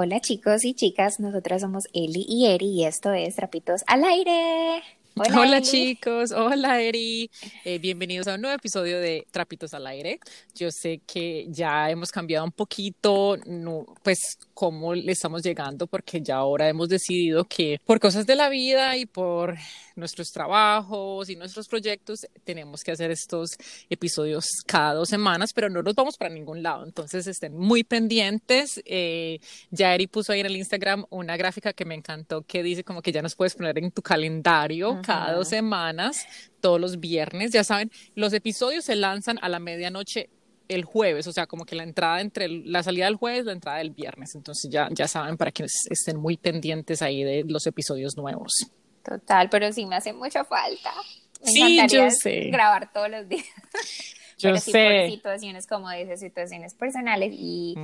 Hola chicos y chicas, nosotras somos Eli y Eri y esto es Trapitos al Aire. Hola, chicos, hola Eri, eh, bienvenidos a un nuevo episodio de Trapitos al Aire. Yo sé que ya hemos cambiado un poquito, no, pues cómo le estamos llegando, porque ya ahora hemos decidido que por cosas de la vida y por nuestros trabajos y nuestros proyectos tenemos que hacer estos episodios cada dos semanas, pero no nos vamos para ningún lado, entonces estén muy pendientes. Eh, ya Eri puso ahí en el Instagram una gráfica que me encantó que dice como que ya nos puedes poner en tu calendario cada dos semanas, todos los viernes. Ya saben, los episodios se lanzan a la medianoche el jueves, o sea, como que la entrada entre la salida del jueves, la entrada del viernes. Entonces ya, ya saben para que estén muy pendientes ahí de los episodios nuevos. Total, pero sí me hace mucha falta. Me sí, yo sé. grabar todos los días. Yo pero sé. sí por situaciones, como dices, situaciones personales y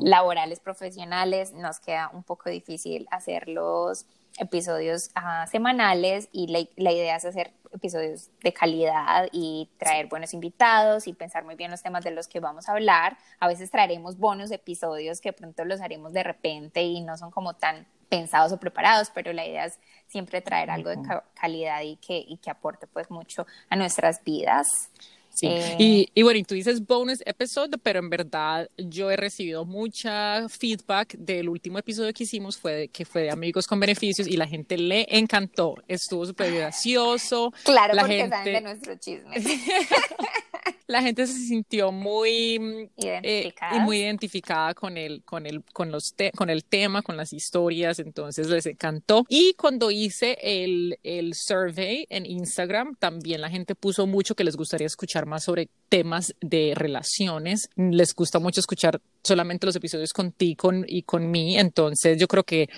laborales, profesionales, nos queda un poco difícil hacer los episodios ah, semanales y la, la, idea es hacer episodios de calidad y traer buenos invitados y pensar muy bien los temas de los que vamos a hablar. A veces traeremos buenos episodios que pronto los haremos de repente y no son como tan pensados o preparados, pero la idea es siempre traer algo de ca calidad y que, y que aporte pues mucho a nuestras vidas. Sí. Eh, y, y, bueno, y tú dices bonus episode, pero en verdad yo he recibido mucha feedback del último episodio que hicimos, fue que fue de Amigos con Beneficios y la gente le encantó, estuvo súper gracioso. Claro, la porque gente... saben de nuestro chisme. la gente se sintió muy identificada, eh, muy identificada con el, con el, con los te con el tema, con las historias, entonces les encantó. Y cuando hice el, el survey en Instagram, también la gente puso mucho que les gustaría escuchar más sobre temas de relaciones. Les gusta mucho escuchar solamente los episodios contigo y con mí, entonces yo creo que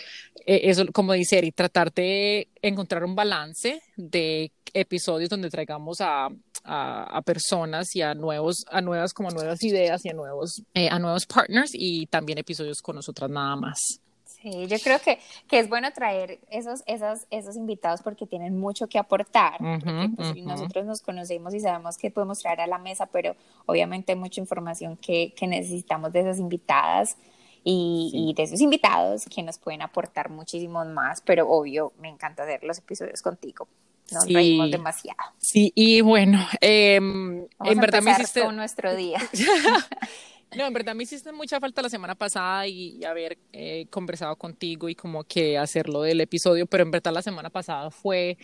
eh, eso, como dice Eri, tratar de encontrar un balance de episodios donde traigamos a, a, a, personas y a nuevos, a nuevas como nuevas ideas y a nuevos, eh, a nuevos partners y también episodios con nosotras nada más. Sí, yo creo que, que es bueno traer esos, esos, esos invitados porque tienen mucho que aportar. Uh -huh, porque, pues, uh -huh. Nosotros nos conocemos y sabemos que podemos traer a la mesa, pero obviamente hay mucha información que, que necesitamos de esas invitadas. Y, sí. y, de esos invitados que nos pueden aportar muchísimos más, pero obvio, me encanta hacer los episodios contigo. Nos sí. reímos demasiado. Sí, y bueno, eh, en verdad me hiciste... con nuestro día. No, en verdad me hiciste mucha falta la semana pasada y, y haber eh, conversado contigo y como que hacerlo del episodio, pero en verdad la semana pasada fue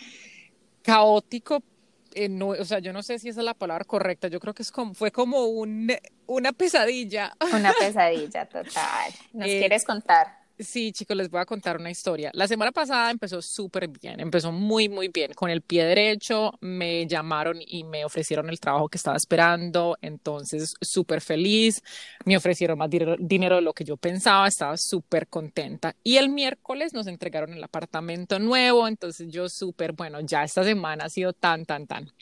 caótico. Eh, no, o sea, yo no sé si esa es la palabra correcta. Yo creo que es como, fue como un, una pesadilla. Una pesadilla total. ¿Nos eh, quieres contar? Sí, chicos, les voy a contar una historia. La semana pasada empezó súper bien, empezó muy, muy bien. Con el pie derecho me llamaron y me ofrecieron el trabajo que estaba esperando, entonces súper feliz. Me ofrecieron más dinero, de lo que yo pensaba, estaba súper contenta. Y el miércoles nos entregaron el apartamento nuevo, entonces yo súper, bueno, ya esta semana ha sido tan, tan, tan.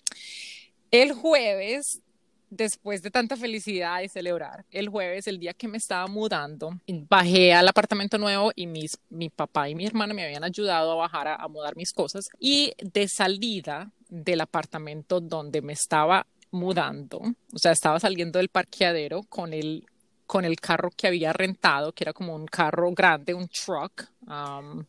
El jueves después de tanta felicidad y celebrar, el jueves, el día que me estaba mudando, bajé al apartamento nuevo y mis, mi papá y mi hermana me habían ayudado a bajar a, a mudar mis cosas. Y de salida del apartamento donde me estaba mudando, o sea, estaba saliendo del parqueadero con el con el carro que había rentado, que era como un carro grande, un truck. Um,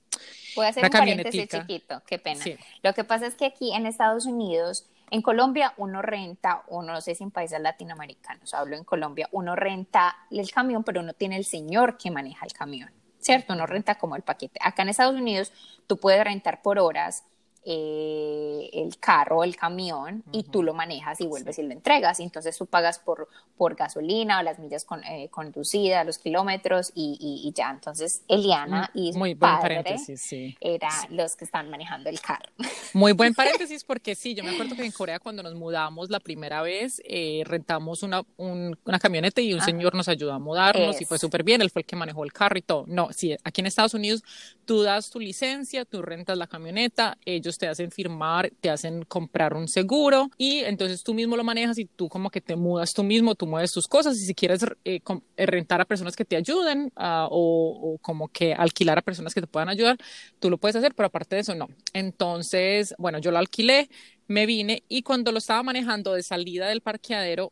Voy a hacer un paréntesis chiquito, qué pena. Sí. Lo que pasa es que aquí en Estados Unidos en Colombia uno renta, o no sé si en países latinoamericanos, hablo en Colombia, uno renta el camión, pero uno tiene el señor que maneja el camión, ¿cierto? Uno renta como el paquete. Acá en Estados Unidos tú puedes rentar por horas eh, el carro, el camión, uh -huh. y tú lo manejas y vuelves sí. y lo entregas. Y entonces tú pagas por, por gasolina o las millas con, eh, conducidas, los kilómetros y, y, y, ya. Entonces Eliana y su Muy padre sí. eran los que están manejando el carro. Muy buen paréntesis porque sí, yo me acuerdo que en Corea cuando nos mudamos la primera vez eh, rentamos una, un, una camioneta y un Ajá. señor nos ayudó a mudarnos es. y fue súper bien, él fue el que manejó el carro y todo. No, sí, aquí en Estados Unidos tú das tu licencia, tú rentas la camioneta, ellos te hacen firmar, te hacen comprar un seguro y entonces tú mismo lo manejas y tú como que te mudas tú mismo, tú mueves tus cosas y si quieres eh, rentar a personas que te ayuden uh, o, o, como que alquilar a personas que te puedan ayudar, tú lo puedes hacer, pero aparte de eso no. Entonces, bueno, yo lo alquilé, me vine y cuando lo estaba manejando de salida del parqueadero,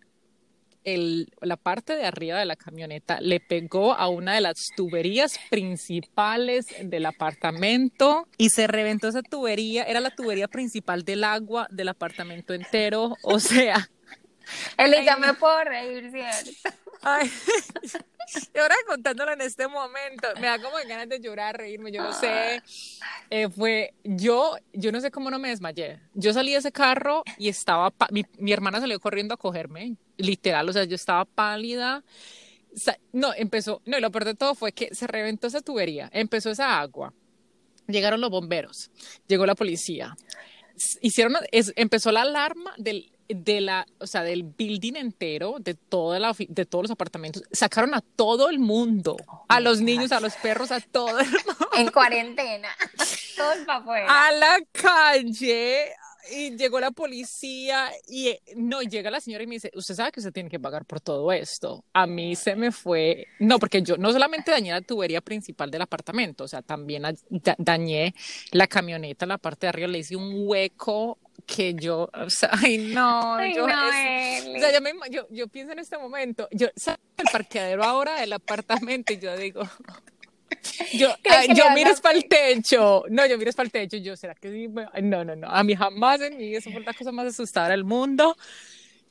el, la parte de arriba de la camioneta le pegó a una de las tuberías principales del apartamento y se reventó esa tubería, era la tubería principal del agua del apartamento entero, o sea... Eli, ya me puedo reír, ¿cierto? Y ahora contándolo en este momento, me da como ganas de llorar, reírme, yo no sé. Eh, fue, yo, yo no sé cómo no me desmayé. Yo salí de ese carro y estaba, mi, mi hermana salió corriendo a cogerme, literal, o sea, yo estaba pálida. No, empezó, no, y lo peor de todo fue que se reventó esa tubería, empezó esa agua, llegaron los bomberos, llegó la policía, hicieron, empezó la alarma del, de la, o sea, del building entero, de, toda la, de todos los apartamentos, sacaron a todo el mundo, a los niños, a los perros, a todo el mundo. En cuarentena, todos para afuera. A la calle, y llegó la policía y eh, no, llega la señora y me dice, usted sabe que usted tiene que pagar por todo esto. A mí se me fue, no, porque yo no solamente dañé la tubería principal del apartamento, o sea, también dañé la camioneta, la parte de arriba, le hice un hueco que yo, o sea, ay no, yo, o sea, yo, me, yo, yo, pienso en este momento, yo salgo el parqueadero ahora del apartamento y yo digo, yo, yo mires para el techo. No, yo mires para el techo. Yo, ¿será que No, no, no. A mí jamás en vida eso fue la cosa más asustada del mundo.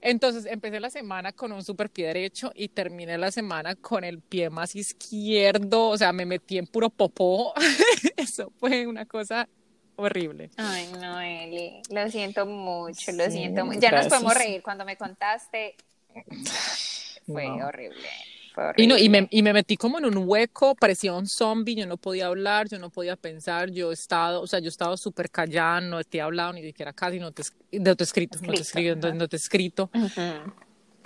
Entonces empecé la semana con un super pie derecho y terminé la semana con el pie más izquierdo. O sea, me metí en puro popó. eso fue una cosa horrible. Ay, no, Eli. Lo siento mucho, lo siento mucho. Ya nos podemos reír. Cuando me contaste, fue horrible. Y, no, y, me, y me metí como en un hueco, parecía un zombie, yo no podía hablar, yo no podía pensar, yo he estado, o sea, yo he estado súper callada, no te he hablado ni siquiera casi, no te, no te he escrito, no te he escrito, no te he escrito.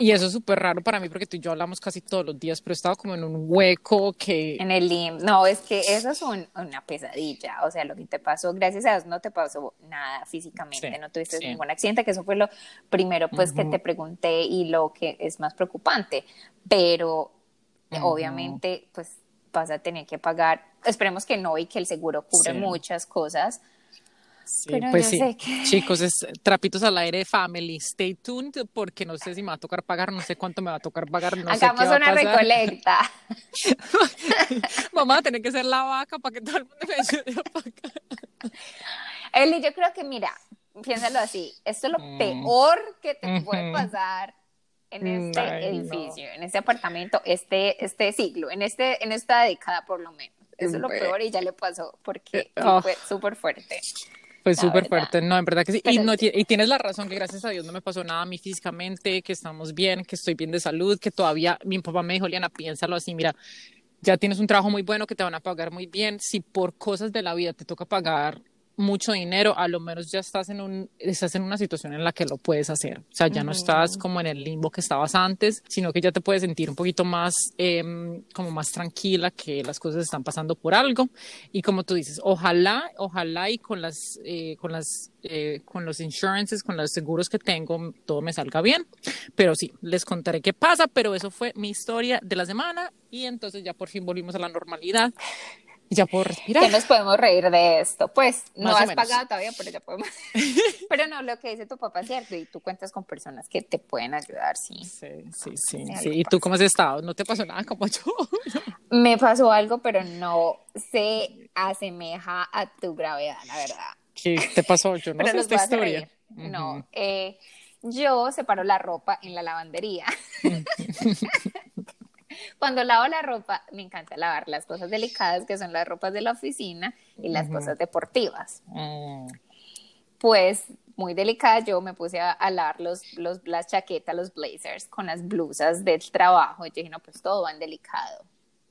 Y eso es súper raro para mí porque tú y yo hablamos casi todos los días, pero he estado como en un hueco que... En el lim. No, es que eso es una pesadilla. O sea, lo que te pasó, gracias a Dios, no te pasó nada físicamente, no tuviste ningún accidente, que eso fue lo primero pues que te pregunté y lo que es más preocupante. Pero obviamente pues vas a tener que pagar, esperemos que no y que el seguro cubre muchas cosas. pero pues sí, chicos, es trapitos al aire family, stay tuned porque no sé si me va a tocar pagar, no sé cuánto me va a tocar pagar, no Hagamos sé una recolecta. Vamos a tener que ser la vaca para que todo el mundo me ayude a pagar. Eli, yo creo que mira, piénsalo así, esto es lo mm. peor que te puede pasar en este edificio, en este apartamento, este, este siglo, en, este, en esta década por lo menos. Eso es lo peor y ya le pasó porque eh, oh. fue súper fuerte. Fue súper fuerte, no, en verdad que sí. y, no, y tienes la razón que gracias a Dios no me pasó nada a mí físicamente, que estamos bien, que estoy bien de salud, que todavía mi papá me dijo, Liana, piénsalo así, mira, ya tienes un trabajo muy bueno que te van a pagar muy bien. Si por cosas de la vida te toca pagar mucho dinero, a lo menos ya estás en, un, estás en una situación en la que lo puedes hacer. O sea, ya no estás como en el limbo que estabas antes, sino que ya te puedes sentir un poquito más, em, como más tranquila, que las cosas están pasando por algo. Y como tú dices, ojalá, ojalá y con las, eh, con las, eh, con los insurances, con los seguros que tengo, todo me salga bien. Pero sí, les contaré qué pasa, pero eso fue mi historia de la semana y entonces ya por fin volvimos a la normalidad ya puedo respirar. Que nos podemos reír de esto. Pues no has pagado todavía, pero ya podemos. pero no, lo que dice tu papá es cierto y tú cuentas con personas que te pueden ayudar, sí. Sí, sí, sí. sí. ¿Y tú cómo has estado? ¿No te pasó nada como yo? Me pasó algo, pero no se asemeja a tu gravedad, la verdad. ¿Qué te pasó? Yo no sé esta historia. No, eh, yo separo la ropa en la lavandería. Cuando lavo la ropa, me encanta lavar las cosas delicadas, que son las ropas de la oficina y las cosas deportivas. Mm. Pues muy delicada, yo me puse a, lavar los, los, las chaquetas, los blazers con las blusas del trabajo. Y yo dije, no, pues todo va en delicado.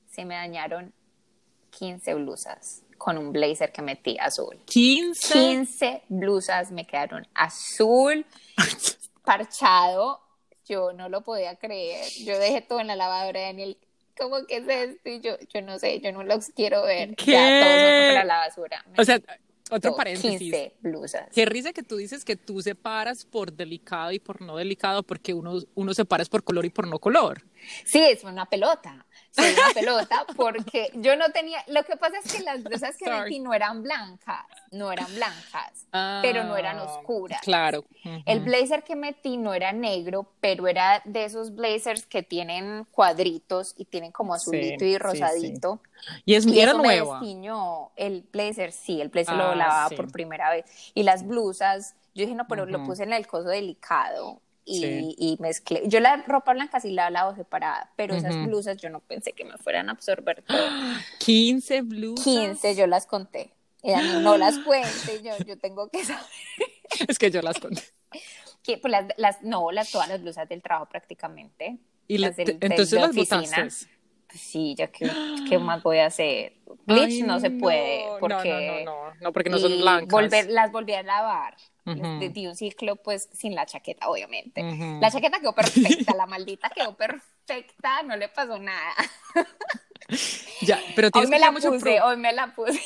Se me dañaron 15 blusas con un blazer que metí azul. 15. 15 blusas me quedaron azul, parchado yo no lo podía creer. Yo dejé todo en la lavadora, Daniel. ¿Cómo que es esto? Y yo, yo no sé, yo no los quiero ver. ¿Qué? Ya, todo para la basura. o sea, otro paréntesis. 15 blusas. Qué risa que tú dices que tú separas por delicado y por no delicado, porque uno, uno separa por color y por no color. Sí, es una pelota. Soy una pelota porque yo no tenía. Lo que pasa es que las blusas que metí no eran blancas, no eran blancas, pero no eran ah, oscuras. Claro. El blazer que metí no era negro, pero era de esos blazers que tienen cuadritos y tienen como azulito y rosadito. Y es y era nuevo. el blazer, sí, el blazer lo ah, lavaba por primera vez. Y las blusas, yo dije, no, pero lo puse en el coso delicado y, y, mezclé. Yo la ropa blanca sí la lavo separada, pero esas blusas yo no pensé que me fueran a absorber todo. 15 blusas. 15 yo las conté. Y no las cuente, yo, yo tengo que saber. es que yo las conté. Que, pues las, las, no, las, todas las blusas del trabajo prácticamente. ¿Y las entonces las oficina. Pues sí, ya que, ¿qué más voy a hacer? Bleach no se puede, porque... No, no, no, no, porque no son blancas. Volver, las volví a lavar. De, un ciclo, pues, sin la chaqueta, obviamente. La chaqueta quedó perfecta, la maldita quedó perfecta, no le pasó nada. Ya, pero tienes hoy me la puse, hoy me la puse.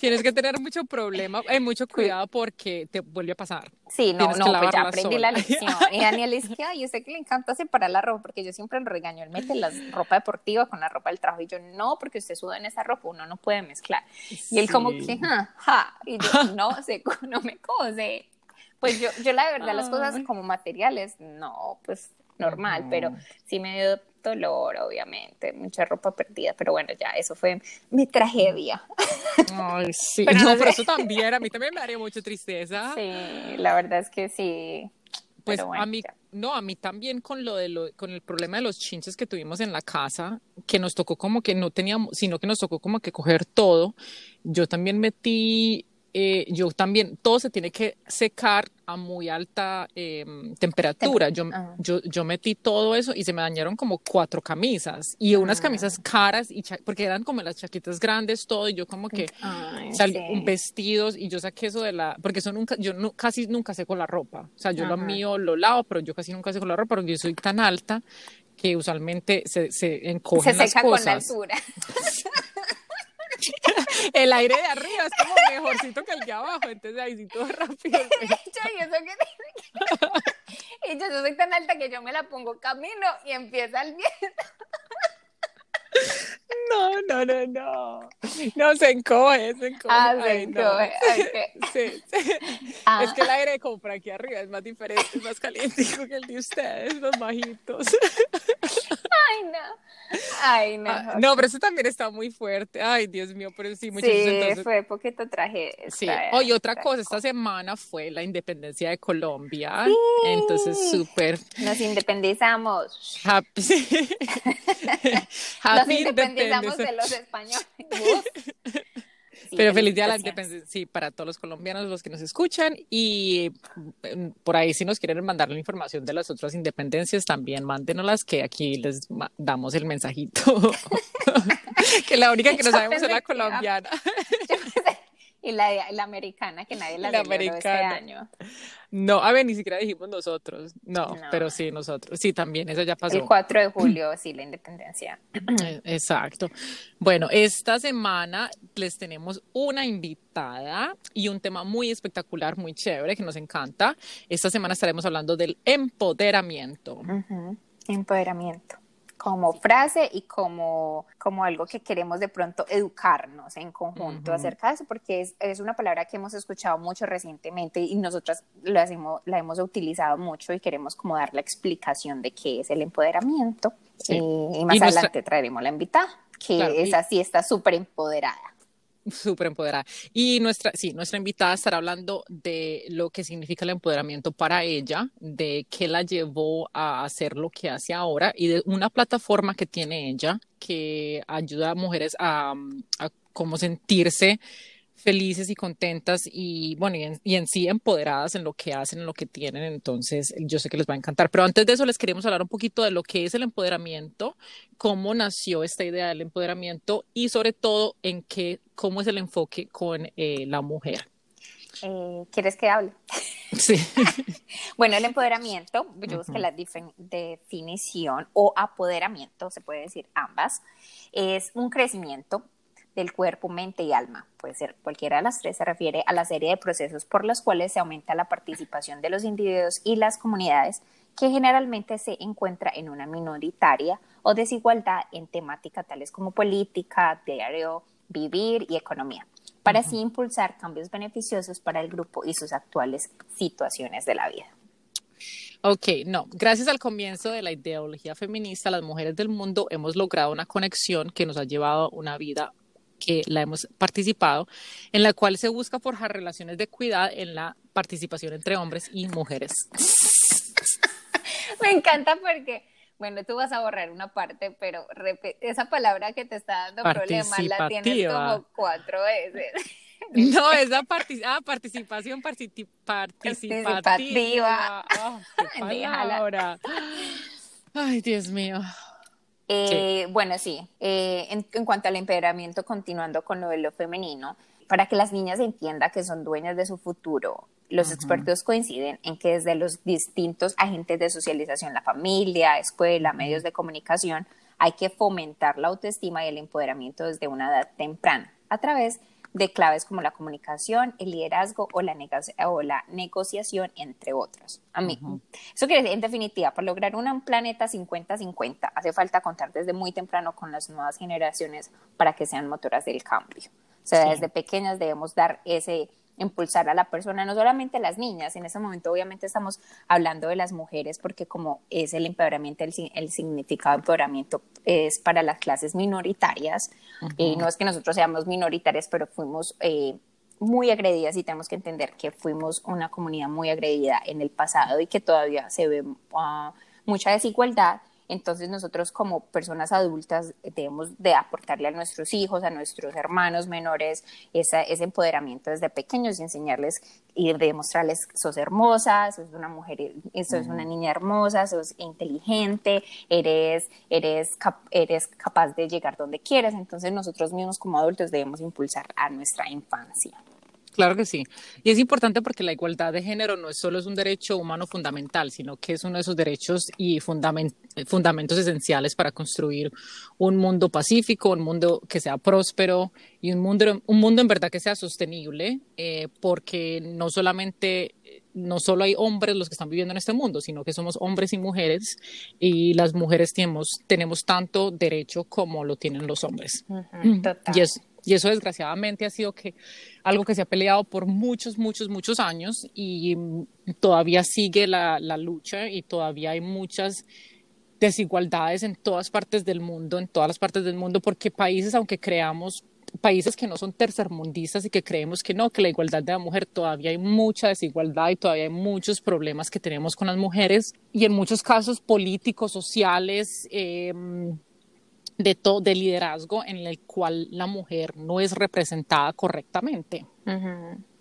tienes que tener mucho problema, hay mucho cuidado porque te vuelve a pasar. Sí, no, no, pues ya aprendí la lección. Y Daniel es que, ay, yo sé que le encanta separar la ropa, porque yo siempre lo regaño, él mete la ropa deportiva con la ropa del trabajo, y yo, no, porque usted suda en esa ropa, uno no puede mezclar. Y él como que, ja, ja, y yo, no, se, no me cose. Pues yo, yo la verdad, las cosas como materiales, no, pues normal, pero sí me dio dolor, obviamente, mucha ropa perdida, pero bueno, ya, eso fue mi tragedia. Ay, sí, pero no, pero eso también, a mí también me daría mucha tristeza. Sí, la verdad es que sí. Pues a mí, no, a mí también con lo de lo, con el problema de los chinches que tuvimos en la casa, que nos tocó como que no teníamos, sino que nos tocó como que coger todo. Yo también metí eh, yo también, todo se tiene que secar a muy alta em, temperatura. Yo, yo, yo, metí todo eso y se me dañaron como cuatro camisas y unas ah. camisas caras, y porque eran como las chaquetas grandes, todo, y yo como que vestidos y yo saqué eso de la, porque eso nunca, yo no, casi nunca seco la ropa. O sea, yo lo mío lo lavo, pero yo casi nunca seco la ropa porque yo soy tan alta que usualmente se, se encogen se seca con la altura. el aire de arriba es como mejorcito que el de abajo, entonces ahí sí todo rápido. y eso que y yo soy tan alta que yo me la pongo camino y empieza el viento. No, no, no, no. No, se encoge, se encoge. Ah, se encoge. Sí, sí. Ah. Es que el aire como por aquí arriba es más diferente, es más caliente que el de ustedes, los bajitos. Ay, no. Ay, no. Ah, no, pero eso también está muy fuerte. Ay, Dios mío, pero sí, muchachos. Sí, entonces... fue poquito traje. Sí. Oye, otra cosa, esta semana fue la independencia de Colombia. Entonces, súper. Nos independizamos. Happy. Happy Nos independizamos de los españoles. Pero feliz día de la independencia, sí, para todos los colombianos, los que nos escuchan. Y mm, por ahí, si nos quieren mandar la información de las otras independencias, también mándenoslas, que aquí les damos el mensajito. que la única que no sabemos es la colombiana. y la, la, americana, que nadie la, la americana. este año. No, a ver, ni siquiera dijimos nosotros. No, pero sí, nosotros. Sí, también, eso ya pasó. El 4 de julio, sí, la independencia. Eh, exacto. Bueno, esta semana les tenemos una invitada y un tema muy espectacular, muy chévere, que nos encanta. Esta semana estaremos hablando del empoderamiento. Empoderamiento como frase y como, como algo que queremos de pronto educarnos en conjunto acerca de eso, porque es, es, una palabra que hemos escuchado mucho recientemente y nosotras lo hacemos, la hemos utilizado mucho y queremos como dar la explicación de qué es el empoderamiento. Eh, y más adelante traeremos la invitada, que es así, está súper empoderada. Súper empoderada. Y nuestra, sí, nuestra invitada estará hablando de lo que significa el empoderamiento para ella, de qué la llevó a hacer lo que hace ahora y de una plataforma que tiene ella que ayuda a mujeres a, a cómo sentirse felices y contentas y bueno, y en, sí empoderadas en lo que hacen, en lo que tienen, entonces yo sé que les va a encantar. Pero antes de eso les queremos hablar un poquito de lo que es el empoderamiento, cómo nació esta idea del empoderamiento y sobre todo en qué, cómo es el enfoque con eh, la mujer. Eh, ¿Quieres que hable? Sí. bueno, el empoderamiento, yo busqué la definición o apoderamiento, se puede decir ambas, es un crecimiento del cuerpo, mente y alma. Puede ser cualquiera de las tres, se refiere a la serie de procesos por los cuales se aumenta la participación de los individuos y las comunidades que generalmente se encuentra en una minoritaria o desigualdad en temáticas tales como política, diario, vivir y economía, para así impulsar cambios beneficiosos para el grupo y sus actuales situaciones de la vida. Ok, no, gracias al comienzo de la ideología feminista, las mujeres del mundo hemos logrado una conexión que nos ha llevado a una vida que la hemos participado, en la cual se busca forjar relaciones de cuidado en la participación entre hombres y mujeres. Me encanta porque, bueno, tú vas a borrar una parte, pero esa palabra que te está dando problemas la tienes como cuatro veces. No, esa ah, participación participativa. participativa. Oh, Ay, Dios mío. Eh, bueno, sí, eh, en, en, cuanto al empoderamiento, continuando con lo de lo femenino, para que las niñas entiendan que son dueñas de su futuro, los expertos coinciden en que desde los distintos agentes de socialización, la familia, escuela, medios de comunicación, hay que fomentar la autoestima y el empoderamiento desde una edad temprana a través de claves como la comunicación, el liderazgo o la, o la negociación, entre otros. A mí, Eso quiere decir, en definitiva, para lograr un planeta 50-50, hace falta contar desde muy temprano con las nuevas generaciones para que sean motoras del cambio. O sea, desde pequeñas debemos dar ese impulsar a la persona, no solamente las niñas, en ese momento obviamente estamos hablando de las mujeres porque como es el empeoramiento, el, significado de empeoramiento es para las clases minoritarias, y no es que nosotros seamos minoritarias, pero fuimos eh, muy agredidas y tenemos que entender que fuimos una comunidad muy agredida en el pasado y que todavía se ve ah, mucha desigualdad entonces nosotros como personas adultas debemos de aportarle a nuestros hijos, a nuestros hermanos menores, ese empoderamiento desde pequeños y enseñarles y demostrarles, sos hermosa, sos una mujer, sos una niña hermosa, sos inteligente, eres, eres, eres capaz de llegar donde quieres. Entonces nosotros mismos como adultos debemos impulsar a nuestra infancia. Claro que sí. Y es importante porque la igualdad de género no es solo es un derecho humano fundamental, sino que es uno de esos derechos y fundamentos esenciales para construir un mundo pacífico, un mundo que sea próspero y un mundo, un mundo en verdad que sea sostenible, eh, porque no solamente no solo hay hombres los que están viviendo en este mundo, sino que somos hombres y mujeres y las mujeres tenemos, tenemos tanto derecho como lo tienen los hombres. Y es, y eso desgraciadamente ha sido que algo que se ha peleado por muchos, muchos, muchos años y todavía sigue la, la lucha y todavía hay muchas desigualdades en todas partes del mundo, en todas las partes del mundo, porque países, aunque creamos países que no son tercermundistas y que creemos que no, que la igualdad de la mujer, todavía hay mucha desigualdad y todavía hay muchos problemas que tenemos con las mujeres y en muchos casos políticos, sociales, eh, de, de liderazgo en el cual la mujer no es representada correctamente.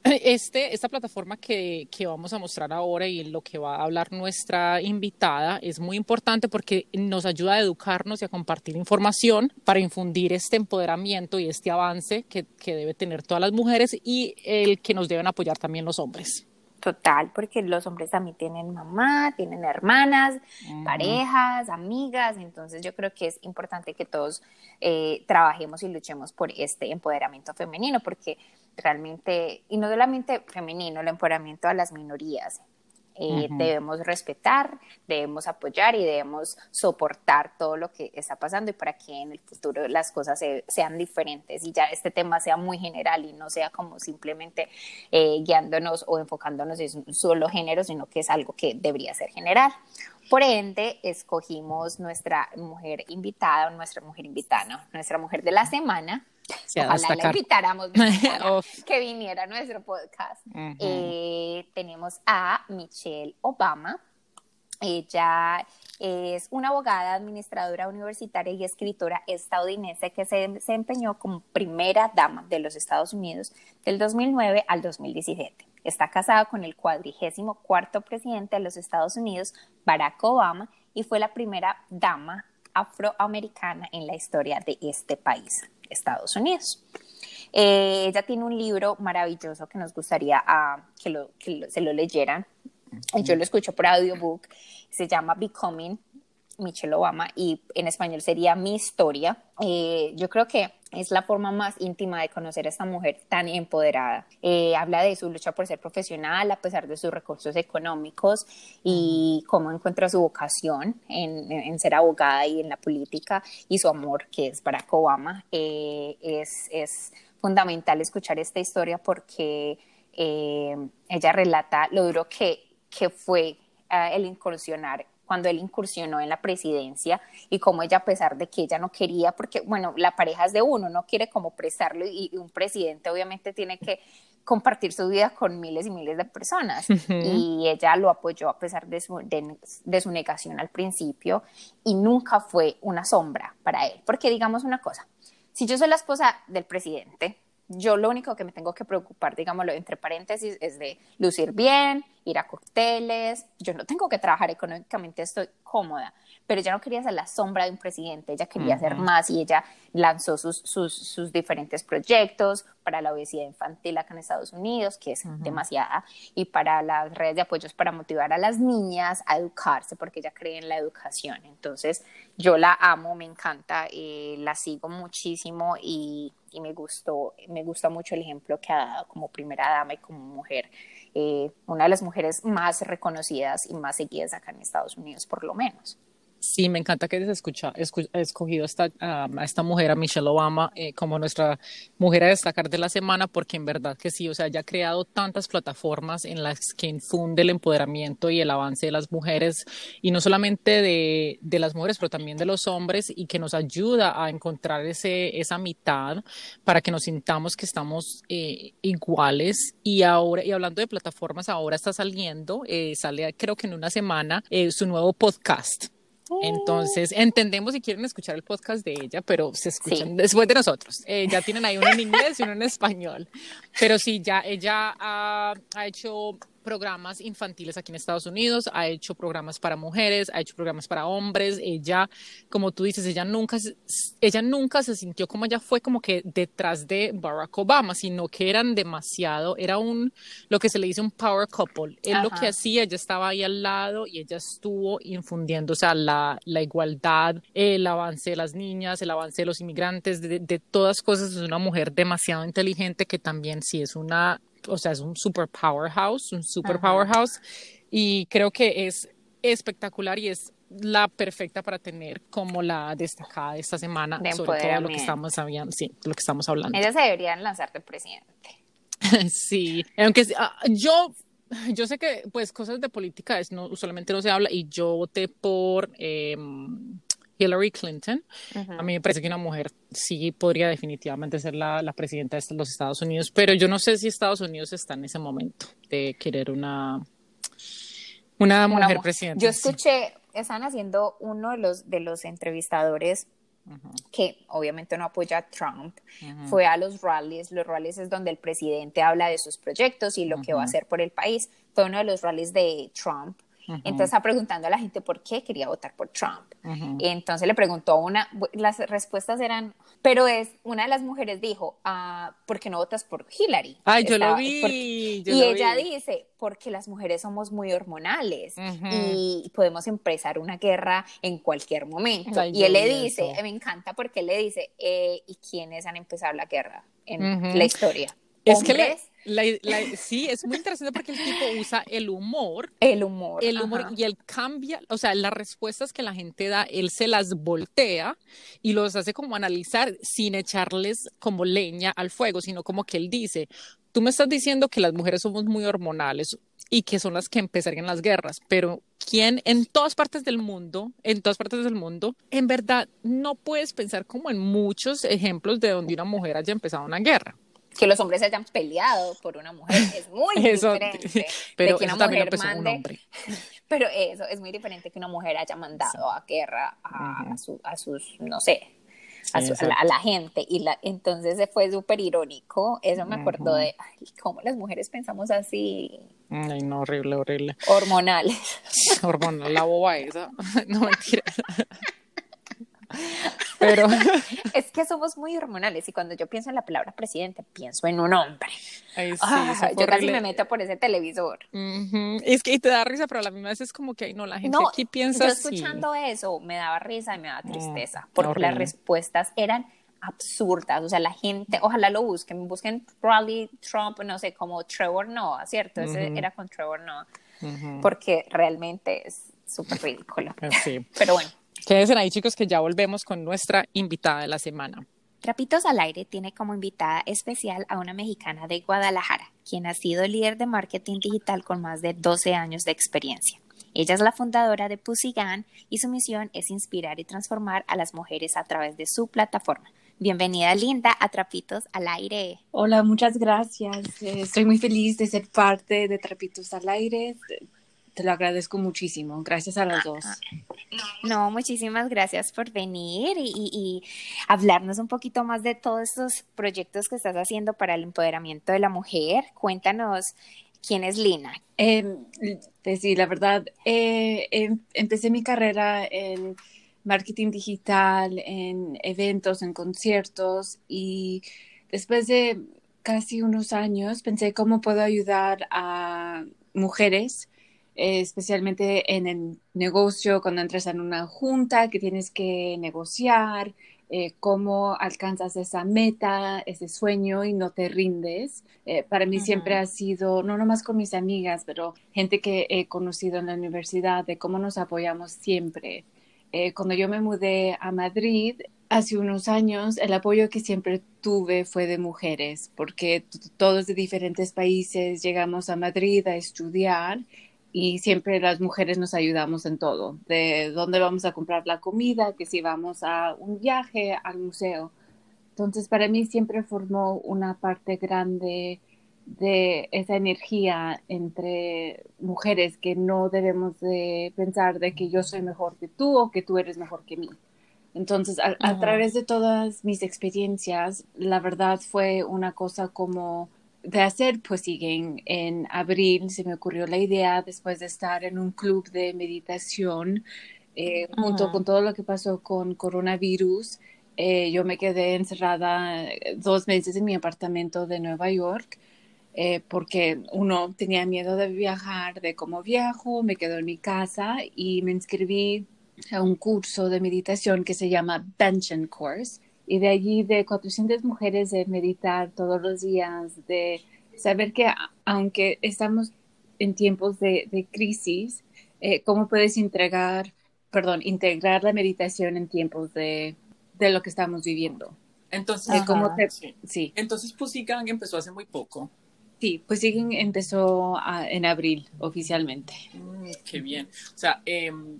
Este, esta plataforma que, que, vamos a mostrar ahora y lo que va a hablar nuestra invitada es muy importante porque nos ayuda a educarnos y a compartir información para infundir este empoderamiento y este avance que, que debe tener todas las mujeres y el que nos deben apoyar también los hombres. Total, porque los hombres también tienen mamá, tienen hermanas, parejas, amigas, entonces yo creo que es importante que todos eh, trabajemos y luchemos por este empoderamiento femenino, porque realmente, y no solamente femenino, el empoderamiento a las minorías, eh, debemos respetar, debemos apoyar y debemos soportar todo lo que está pasando y para que en el futuro las cosas sean diferentes y ya este tema sea muy general y no sea como simplemente eh, guiándonos o enfocándonos en un solo género, sino que es algo que debería ser general. Por ende, escogimos nuestra mujer invitada, nuestra mujer invitada, nuestra mujer de la semana, Ojalá la invitáramos que viniera a nuestro podcast. Eh, tenemos a Michelle Obama. Ella es una abogada, administradora universitaria y escritora estadounidense que se desempeñó como primera dama de los Estados Unidos del 2009 al 2017. Está casada con el cuadrigésimo cuarto presidente de los Estados Unidos, Barack Obama, y fue la primera dama afroamericana en la historia de este país. Estados Unidos. Eh, ella tiene un libro maravilloso que nos gustaría ah, que, lo, se lo leyeran. Yo lo escucho por audiobook. Se llama Becoming. Michelle Obama y en español sería Mi Historia. Eh, yo creo que es la forma más íntima de conocer a esta mujer tan empoderada. Eh, habla de su lucha por ser profesional a pesar de sus recursos económicos y cómo encuentra su vocación en, ser abogada y en la política y su amor, que es Barack Obama. Eh, es, es, fundamental escuchar esta historia porque ella relata lo duro que, que fue el incursionar cuando él incursionó en la presidencia y como ella, a pesar de que ella no quería, porque bueno, la pareja es de uno, no quiere como prestarlo y, un presidente obviamente tiene que compartir su vida con miles y miles de personas. Y ella lo apoyó a pesar de su, de, su negación al principio y nunca fue una sombra para él. Porque digamos una cosa, si yo soy la esposa del presidente, yo lo único que me tengo que preocupar, digámoslo entre paréntesis, es de lucir bien, ir a cócteles, yo no tengo que trabajar económicamente, estoy cómoda, pero ella no quería ser la sombra de un presidente, ella quería hacer más y ella lanzó sus, sus, sus, diferentes proyectos para la obesidad infantil acá en Estados Unidos, que es demasiada, y para las redes de apoyos para motivar a las niñas a educarse, porque ella cree en la educación. Entonces, yo la amo, me encanta, eh, la sigo muchísimo y, y, me gustó, me gusta mucho el ejemplo que ha dado como primera dama y como mujer. Eh, una de las mujeres más reconocidas y más seguidas acá en Estados Unidos, por lo menos. Sí, me encanta que hayas escogido esta, a esta mujer, a Michelle Obama, eh, como nuestra mujer a destacar de la semana, porque en verdad que sí, o sea, ya ha creado tantas plataformas en las que infunde el empoderamiento y el avance de las mujeres, y no solamente de, de las mujeres, pero también de los hombres, y que nos ayuda a encontrar ese, esa mitad para que nos sintamos que estamos eh, iguales. Y ahora, y hablando de plataformas, ahora está saliendo, eh, sale creo que en una semana, su nuevo podcast. Entonces, entendemos si quieren escuchar el podcast de ella, pero se escuchan después de nosotros. Eh, ya tienen ahí uno en inglés y uno en español. Pero sí, ya ella ha hecho programas infantiles aquí en Estados Unidos, ha hecho programas para mujeres, ha hecho programas para hombres. Ella, como tú dices, ella nunca, ella nunca se sintió como ella fue como que detrás de Barack Obama, sino que eran demasiado, era un, lo que se le dice un power couple. Él lo que hacía, ella estaba ahí al lado y ella estuvo infundiendo, o sea, la, la igualdad, el avance de las niñas, el avance de los inmigrantes, de, de todas cosas. Es una mujer demasiado inteligente que también sí es una o sea, es un super powerhouse, un super powerhouse. Y creo que es espectacular y es la perfecta para tener como la destacada de esta semana sobre todo lo que estamos hablando, sí, lo que estamos hablando. Ella se debería lanzar de presidente. sí, aunque ah, yo yo sé que pues cosas de política es no usualmente no se habla y yo voté por eh, Hillary Clinton. A mí me parece que una mujer sí podría definitivamente ser la, la, presidenta de los Estados Unidos, pero yo no sé si Estados Unidos está en ese momento de querer una, una, mujer presidenta. Yo escuché, están haciendo uno de los, de los entrevistadores que obviamente no apoya a Trump, fue a los rallies. Los rallies es donde el presidente habla de sus proyectos y lo que va a hacer por el país. Fue uno de los rallies de Trump entonces está preguntando a la gente por qué quería votar por Trump. entonces le preguntó una, las respuestas eran, pero es, una de las mujeres dijo, ah, ¿por qué no votas por Hillary? Ay, yo lo vi. y ella dice, porque las mujeres somos muy hormonales y podemos empezar una guerra en cualquier momento. y él le dice, me encanta porque él le dice, eh, ¿y quiénes han empezado la guerra en la historia? Es que le, sí, es muy interesante porque el tipo usa el humor. El humor. El humor y él cambia, o sea, las respuestas que la gente da, él se las voltea y los hace como analizar sin echarles como leña al fuego, sino como que él dice, tú me estás diciendo que las mujeres somos muy hormonales y que son las que empezarían las guerras, pero ¿quién en todas partes del mundo, en todas partes del mundo, en verdad no puedes pensar como en muchos ejemplos de donde una mujer haya empezado una guerra? Que los hombres hayan peleado por una mujer es muy diferente pero que una mujer mande, hombre. pero eso es muy diferente que una mujer haya mandado a guerra a, a, sus no sé a, la, gente. Y la entonces fue súper irónico. Eso me acuerdo de cómo las mujeres pensamos así. Ay no horrible horrible. Hormonales. Hormonal la boba esa. No mentira pero... es que somos muy hormonales y cuando yo pienso en la palabra presidente, pienso en un hombre. Ah, yo casi me meto por ese televisor. Es que y te da risa, pero a la misma vez es como que no, la gente aquí piensa yo escuchando eso me daba risa y me daba tristeza, porque las respuestas eran absurdas, o sea, la gente, ojalá lo busquen, busquen Rally Trump, no sé, como Trevor Noah, ¿cierto? Ese era con Trevor Noah, porque realmente es súper ridículo. Sí. Pero bueno. Quédense ahí, chicos, que ya volvemos con nuestra invitada de la semana. Trapitos al Aire tiene como invitada especial a una mexicana de Guadalajara, quien ha sido líder de marketing digital con más de 12 años de experiencia. Ella es la fundadora de Pussygan y su misión es inspirar y transformar a las mujeres a través de su plataforma. Bienvenida Linda a Trapitos al Aire. Hola, muchas gracias. Estoy muy feliz de ser parte de Trapitos al Aire te lo agradezco muchísimo. Gracias a los ah, dos. Ah. No, muchísimas gracias por venir y, hablarnos un poquito más de todos estos proyectos que estás haciendo para el empoderamiento de la mujer. Cuéntanos quién es Lina. Eh, sí, la verdad, eh, em, empecé mi carrera en marketing digital, en eventos, en conciertos y después de casi unos años pensé cómo puedo ayudar a mujeres eh, especialmente en el negocio, cuando entras en una junta que tienes que negociar, eh, cómo alcanzas esa meta, ese sueño y no te rindes. Eh, para mí siempre ha sido, no nomás con mis amigas, pero gente que he conocido en la universidad, de cómo nos apoyamos siempre. cuando yo me mudé a Madrid, hace unos años, el apoyo que siempre tuve fue de mujeres, porque todos de diferentes países llegamos a Madrid a estudiar y siempre las mujeres nos ayudamos en todo, de dónde vamos a comprar la comida, que si vamos a un viaje al museo. Entonces, para mí siempre formó una parte grande de esa energía entre mujeres que no debemos de pensar de que yo soy mejor que tú o que tú eres mejor que mí. Entonces, a través de todas mis experiencias, la verdad fue una cosa como de hacer, pues siguen en abril, se me ocurrió la idea después de estar en un club de meditación, eh, junto con todo lo que pasó con coronavirus. Eh, yo me quedé encerrada eh, dos meses en mi apartamento de Nueva York. porque uno tenía miedo de viajar, de cómo viajo, me quedo en mi casa y me inscribí a un curso de meditación que se llama Benchen Course y de allí de 400 mujeres de meditar todos los días, de saber que aunque estamos en tiempos de, de crisis, eh, cómo puedes entregar, perdón, integrar la meditación en tiempos de, de lo que estamos viviendo. Entonces, ¿cómo sí. Entonces, Pussygang empezó hace muy poco. Sí, Pussygang empezó en abril oficialmente. Mm, qué bien. O sea, em,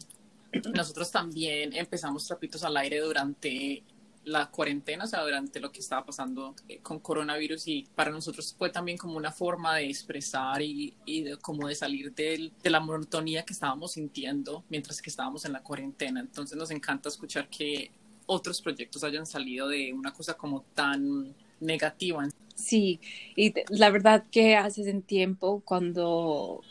nosotros también empezamos Trapitos al Aire durante la cuarentena, o sea, durante lo que estaba pasando eh, con coronavirus y para nosotros fue también como una forma de expresar y, y de, como de salir de la monotonía que estábamos sintiendo mientras que estábamos en la cuarentena. Entonces nos encanta escuchar que otros proyectos hayan salido de una cosa como tan negativa. Sí, y la verdad que hace un tiempo cuando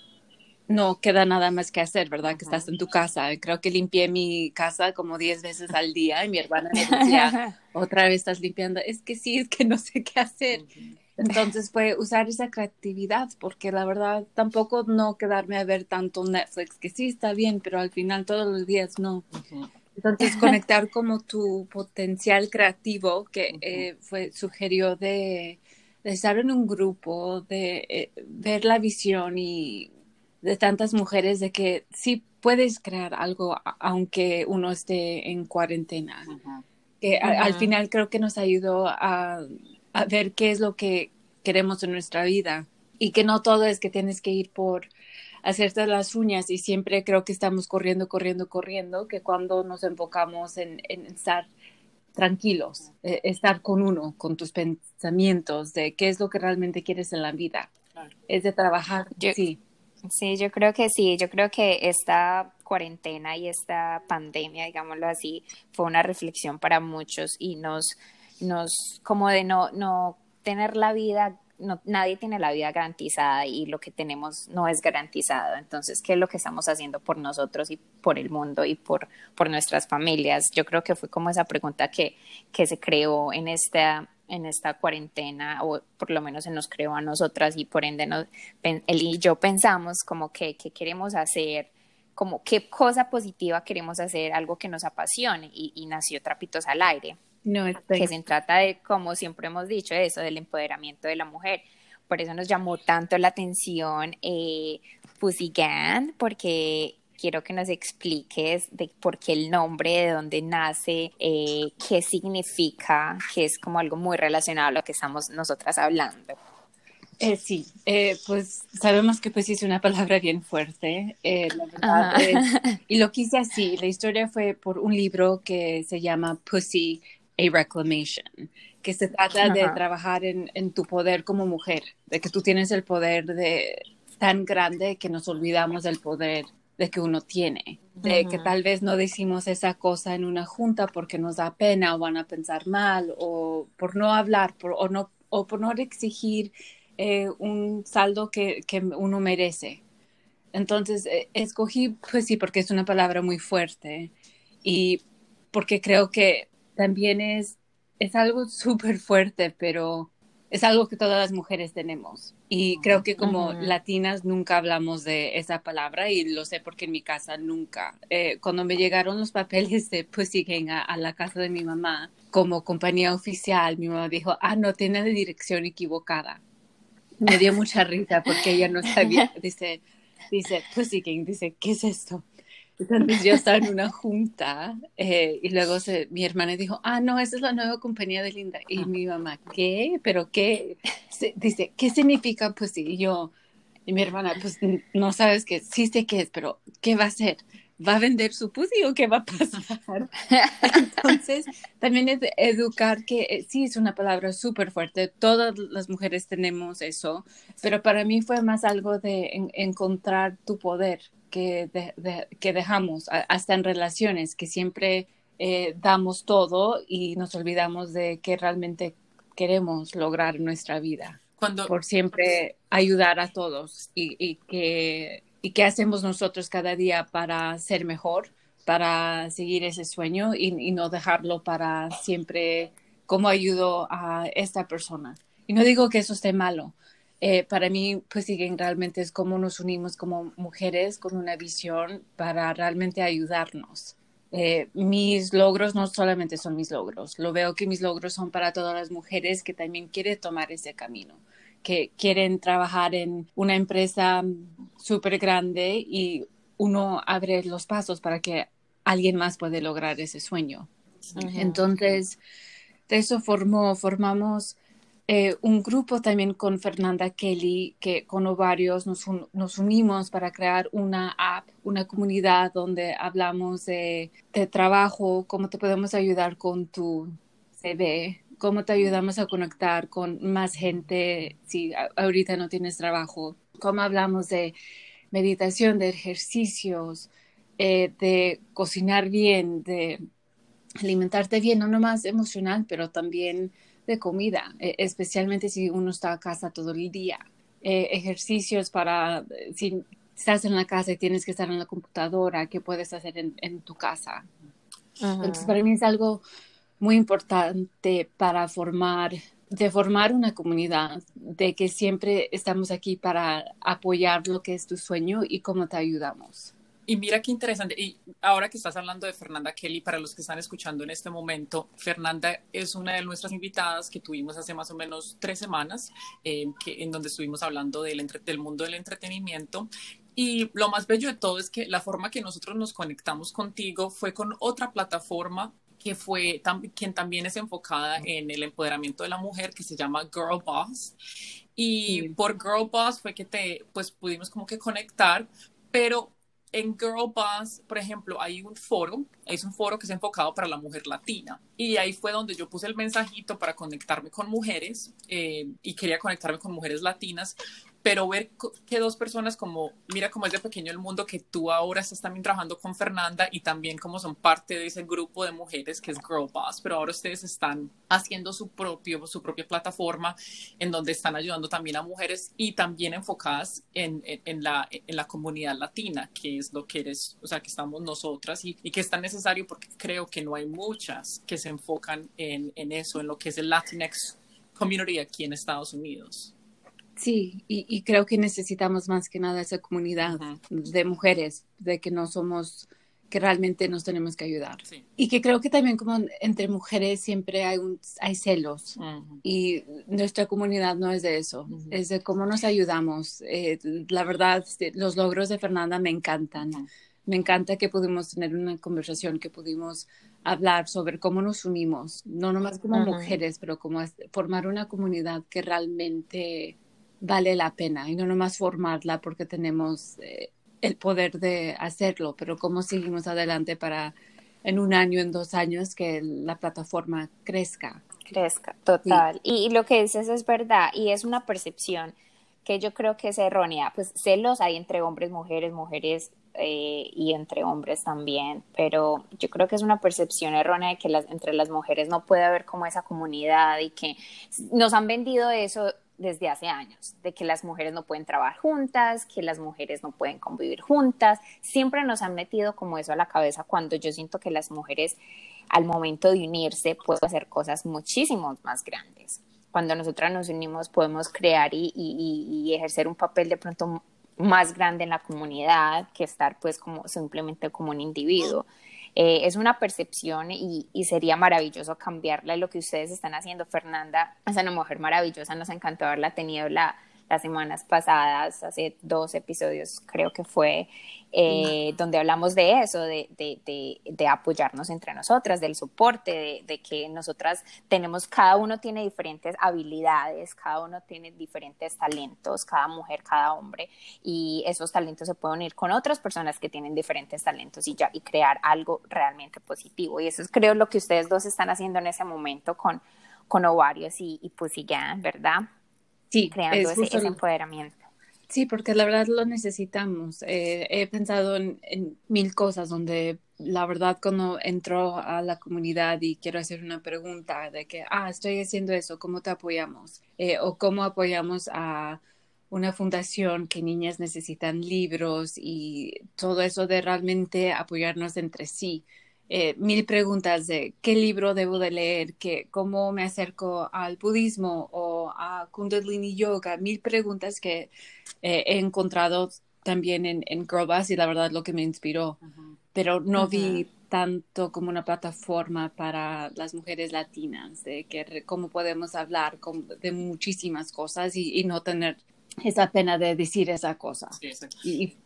no queda nada más que hacer, ¿verdad? Que estás en tu casa. Creo que limpié mi casa como 10 veces al día y mi hermana me decía, otra vez estás limpiando. Es que sí, es que no sé qué hacer. Entonces fue usar esa creatividad, porque la verdad tampoco no quedarme a ver tanto Netflix, que sí está bien, pero al final todos los días no. Entonces conectar como tu potencial creativo que eh, fue sugirió de, estar en un grupo, de eh, ver la visión y de tantas mujeres de que sí puedes crear algo aunque uno esté en cuarentena. Que al final creo que nos ayudó a, a, ver qué es lo que queremos en nuestra vida y que no todo es que tienes que ir por hacerte las uñas y siempre creo que estamos corriendo, corriendo, corriendo, que cuando nos enfocamos en, estar tranquilos, e, estar con uno, con tus pensamientos de qué es lo que realmente quieres en la vida. Es de trabajar, sí. Sí, yo creo que sí, yo creo que esta cuarentena y esta pandemia, digámoslo así, fue una reflexión para muchos y nos, nos, como de no, no tener la vida nadie tiene la vida garantizada y lo que tenemos no es garantizado. Entonces, ¿qué es lo que estamos haciendo por nosotros y por el mundo y por, por nuestras familias? Yo creo que fue como esa pregunta que, que se creó en esta, en esta cuarentena, o por lo menos se nos creó a nosotras y por ende nos, él y yo pensamos como que, qué queremos hacer como qué cosa positiva queremos hacer, algo que nos apasione y, y nació Trapitos al Aire. No, que se trata de, como siempre hemos dicho, eso, del empoderamiento de la mujer. Por eso nos llamó tanto la atención eh, Pussy Gang, porque quiero que nos expliques de por qué el nombre, de dónde nace, eh, qué significa, que es como algo muy relacionado a lo que estamos nosotras hablando. Eh, sí, eh, pues sabemos que pues es una palabra bien fuerte, eh, la verdad. y lo quise así, la historia fue por un libro que se llama Pussy, a Reclamation, que se trata de trabajar en, en, tu poder como mujer, de que tú tienes el poder de, tan grande que nos olvidamos del poder de que uno tiene, de que tal vez no decimos esa cosa en una junta porque nos da pena o van a pensar mal o por no hablar por, o, no, o por no exigir eh, un saldo que, que, uno merece. Entonces, eh, escogí, pues sí, porque es una palabra muy fuerte y porque creo que también es, es algo súper fuerte, pero es algo que todas las mujeres tenemos. Y creo que como latinas nunca hablamos de esa palabra y lo sé porque en mi casa nunca. Eh, cuando me llegaron los papeles de Pussy Gang a, a, la casa de mi mamá como compañía oficial, mi mamá dijo, ah, no, tiene la dirección equivocada me dio mucha risa porque ella no sabía, dice, dice, Pussy King, dice, ¿qué es esto? Entonces yo estaba en una junta eh, y luego se, mi hermana dijo, ah, no, esa es la nueva compañía de Linda. Y mi mamá, ¿qué? ¿Pero qué? dice, ¿qué significa Pussy? Y yo, y mi hermana, pues no sabes qué, sí sé qué es, pero ¿qué va a ser? ¿Va a vender su pussy o qué va a pasar? Entonces, también es educar que eh, sí es una palabra súper fuerte, todas las mujeres tenemos eso, pero para mí fue más algo de encontrar tu poder que, que dejamos, hasta en relaciones, que siempre eh, damos todo y nos olvidamos de qué realmente queremos lograr nuestra vida. Cuando... Por siempre ayudar a todos y, y que y qué hacemos nosotros cada día para ser mejor, para seguir ese sueño y, no dejarlo para siempre cómo ayudo a esta persona. Y no digo que eso esté malo. Eh, para mí, pues siguen realmente es cómo nos unimos como mujeres con una visión para realmente ayudarnos. Eh, mis logros no solamente son mis logros, lo veo que mis logros son para todas las mujeres que también quieren tomar ese camino que quieren trabajar en una empresa súper grande y uno abre los pasos para que alguien más pueda lograr ese sueño. Entonces, de eso formó, formamos eh, un grupo también con Fernanda Kelly, que con varios nos, nos, unimos para crear una app, una comunidad donde hablamos de, de trabajo, cómo te podemos ayudar con tu CV, cómo te ayudamos a conectar con más gente si ahorita no tienes trabajo, cómo hablamos de meditación, de ejercicios, eh, de cocinar bien, de alimentarte bien, no nomás emocional, pero también de comida, e, especialmente si uno está a casa todo el día. Eh, ejercicios para, si estás en la casa y tienes que estar en la computadora, ¿qué puedes hacer en, tu casa? Entonces, para mí es algo muy importante para formar, de formar una comunidad, de que siempre estamos aquí para apoyar lo que es tu sueño y cómo te ayudamos. Y mira qué interesante. Y ahora que estás hablando de Fernanda Kelly, para los que están escuchando en este momento, Fernanda es una de nuestras invitadas que tuvimos hace más o menos tres semanas, eh, en donde estuvimos hablando del mundo del entretenimiento. Y lo más bello de todo es que la forma que nosotros nos conectamos contigo fue con otra plataforma que fue quien también es enfocada en el empoderamiento de la mujer, que se llama Girl Boss. Y por Girl Boss fue que te, pues pudimos como que conectar, pero en Girl Boss, por ejemplo, hay un foro, es un foro que es enfocado para la mujer latina. Y ahí fue donde yo puse el mensajito para conectarme con mujeres eh, y quería conectarme con mujeres latinas pero ver que dos personas como, mira cómo es de pequeño el mundo, que tú ahora estás también trabajando con Fernanda y también como son parte de ese grupo de mujeres que es Girl Boss, pero ahora ustedes están haciendo su, propio, su propia plataforma en donde están ayudando también a mujeres y también enfocadas en, en, la, en la comunidad latina, que es lo que eres, o sea, que estamos nosotras y, y que es tan necesario porque creo que no hay muchas que se enfocan en, en eso, en lo que es el Latinx community aquí en Estados Unidos. Sí, y, creo que necesitamos más que nada esa comunidad de mujeres, de que no somos, que realmente nos tenemos que ayudar. Y que creo que también como entre mujeres siempre hay, un, hay celos. Y nuestra comunidad no es de eso, es de cómo nos ayudamos. Eh, la verdad, este, los logros de Fernanda me encantan. Me encanta que pudimos tener una conversación, que pudimos hablar sobre cómo nos unimos, no nomás como mujeres, pero como formar una comunidad que realmente vale la pena y no nomás formarla porque tenemos eh, el poder de hacerlo, pero cómo seguimos adelante para en un año, en dos años, que la plataforma crezca. Crezca, total. Y, lo que dices es verdad y es una percepción que yo creo que es errónea. Pues celos hay entre hombres, mujeres, mujeres eh, y entre hombres también, pero yo creo que es una percepción errónea de que las, entre las mujeres no puede haber como esa comunidad y que nos han vendido eso desde hace años, de que las mujeres no pueden trabajar juntas, que las mujeres no pueden convivir juntas. Siempre nos han metido como eso a la cabeza cuando yo siento que las mujeres al momento de unirse pueden hacer cosas muchísimo más grandes. Cuando nosotras nos unimos podemos crear y, ejercer un papel de pronto más grande en la comunidad que estar pues como simplemente como un individuo. Eh, es una percepción y, sería maravilloso cambiarla. Y lo que ustedes están haciendo, Fernanda, es una mujer maravillosa. Nos encantó haberla tenido la, las semanas pasadas, hace dos episodios creo que fue, eh, donde hablamos de eso, de, de, de, apoyarnos entre nosotras, del soporte, de, que nosotras tenemos, cada uno tiene diferentes habilidades, cada uno tiene diferentes talentos, cada mujer, cada hombre, y esos talentos se pueden unir con otras personas que tienen diferentes talentos y ya, y crear algo realmente positivo. Y eso es creo lo que ustedes dos están haciendo en ese momento con, con ovarios y, y ¿verdad? Sí, creando ese, empoderamiento. Sí, porque la verdad lo necesitamos. Eh, he pensado en, mil cosas donde la verdad cuando entro a la comunidad y quiero hacer una pregunta de que, ah, estoy haciendo eso, ¿cómo te apoyamos? Eh, o cómo apoyamos a una fundación que niñas necesitan libros y todo eso de realmente apoyarnos entre sí. Eh, mil preguntas de qué libro debo de leer, que, cómo me acerco al budismo o a Kundalini Yoga, mil preguntas que eh, he encontrado también en, en y la verdad lo que me inspiró, pero no vi tanto como una plataforma para las mujeres latinas, de que cómo podemos hablar de muchísimas cosas y, no tener esa pena de decir esa cosa. y,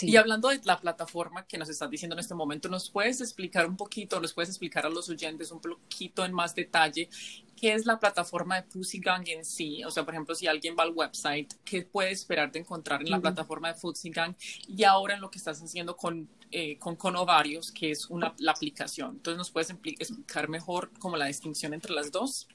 y hablando de la plataforma que nos estás diciendo en este momento, ¿nos puedes explicar un poquito, nos puedes explicar a los oyentes un poquito en más detalle qué es la plataforma de Pussy Gang en sí? O sea, por ejemplo, si alguien va al website, ¿qué puede esperar de encontrar en la plataforma de Pussy Gang? Y ahora en lo que estás haciendo con, eh, con, con Ovarios, que es una, la aplicación. Entonces, ¿nos puedes explicar mejor como la distinción entre las dos?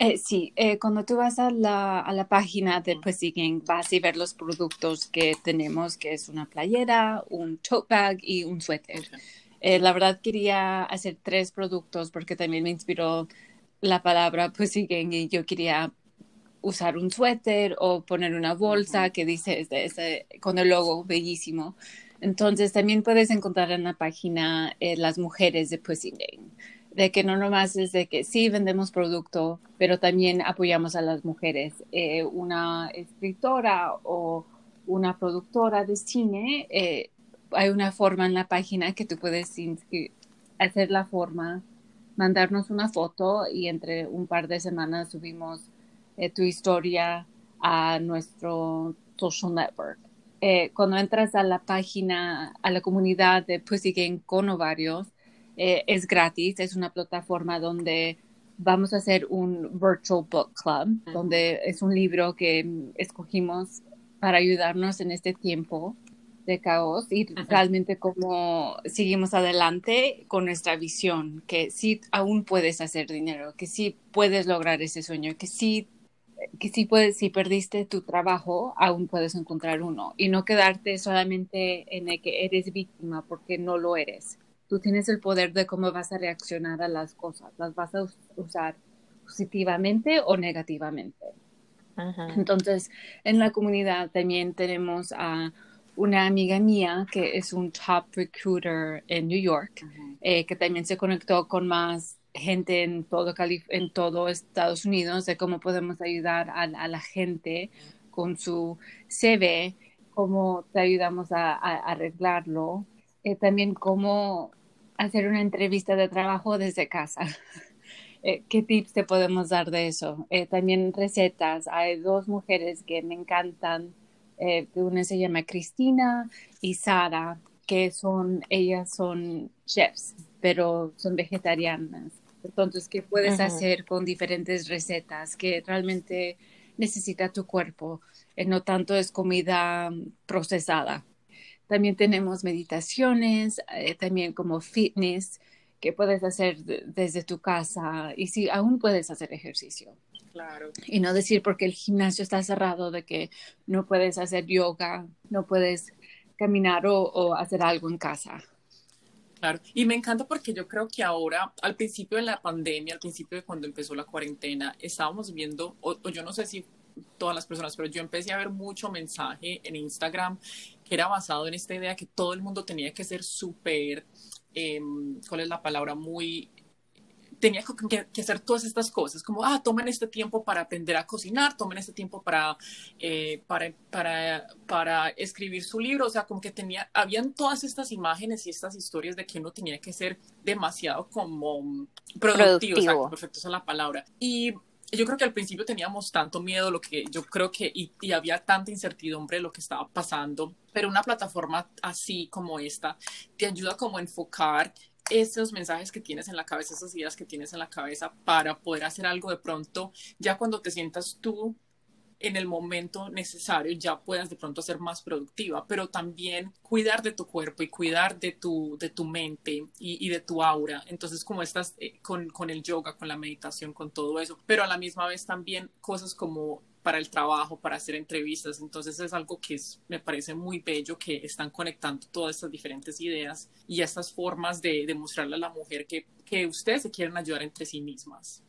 Eh, sí, eh, cuando tú vas a la, a la página de Pussy Gang, vas a ver los productos que tenemos, que es una playera, un tote bag y un suéter. Eh, la verdad quería hacer tres productos porque también me inspiró la palabra Pussy Gang y yo quería usar un suéter o poner una bolsa que dice ese, con el logo bellísimo. Entonces también puedes encontrar en la página las mujeres de Pussy Gang de que no nomás es de que sí vendemos producto, pero también apoyamos a las mujeres. Eh, una escritora o una productora de cine, eh, hay una forma en la página que tú puedes hacer la forma, mandarnos una foto y entre un par de semanas subimos eh, tu historia a nuestro social network. cuando entras a la página, a la comunidad de Pussy Gang con ovarios, eh, es gratis, es una plataforma donde vamos a hacer un virtual book club, donde es un libro que escogimos para ayudarnos en este tiempo de caos y realmente cómo seguimos adelante con nuestra visión, que sí aún puedes hacer dinero, que sí puedes lograr ese sueño, que sí que si puedes, si perdiste tu trabajo, aún puedes encontrar uno y no quedarte solamente en el que eres víctima porque no lo eres. Tú tienes el poder de cómo vas a reaccionar a las cosas, las vas a usar positivamente o negativamente. Entonces, en la comunidad también tenemos a una amiga mía que es un top recruiter en New York, eh, que también se conectó con más gente en todo, en todo Estados Unidos de cómo podemos ayudar a, la gente con su CV, cómo te ayudamos a, arreglarlo, eh, también cómo hacer una entrevista de trabajo desde casa. Eh, ¿Qué tips te podemos dar de eso? Eh, también recetas. Hay dos mujeres que me encantan. una se llama Cristina y Sara, que son, ellas son chefs, pero son vegetarianas. Entonces, ¿qué puedes hacer con diferentes recetas que realmente necesita tu cuerpo? Eh, no tanto es comida procesada. También tenemos meditaciones, eh, también como fitness que puedes hacer desde tu casa y si aún puedes hacer ejercicio. Claro. Y no decir porque el gimnasio está cerrado de que no puedes hacer yoga, no puedes caminar o hacer algo en casa. Claro, y me encanta porque yo creo que ahora, al principio de la pandemia, al principio de cuando empezó la cuarentena, estábamos viendo, o, yo no sé si todas las personas, pero yo empecé a ver mucho mensaje en Instagram que era basado en esta idea que todo el mundo tenía que ser súper, em, ¿cuál es la palabra? Muy tenía que, hacer todas estas cosas, como, ah, tomen este tiempo para aprender a cocinar, tomen este tiempo para, eh, para, para, para, escribir su libro, o sea, como que tenía, habían todas estas imágenes y estas historias de que uno tenía que ser demasiado como productivo, Exacto, perfecto, esa es la palabra. Y yo creo que al principio teníamos tanto miedo, lo que yo creo que, y, había tanta incertidumbre lo que estaba pasando, pero una plataforma así como esta te ayuda como a enfocar esos mensajes que tienes en la cabeza, esas ideas que tienes en la cabeza para poder hacer algo de pronto, ya cuando te sientas tú en el momento necesario, ya puedas de pronto ser más productiva, pero también cuidar de tu cuerpo y cuidar de tu, de tu mente y, de tu aura. Entonces, como estás eh, con, con el yoga, con la meditación, con todo eso, pero a la misma vez también cosas como para el trabajo, para hacer entrevistas. Entonces es algo que es, me parece muy bello que están conectando todas estas diferentes ideas y estas formas de, demostrarle a la mujer que, que ustedes se quieren ayudar entre sí mismas.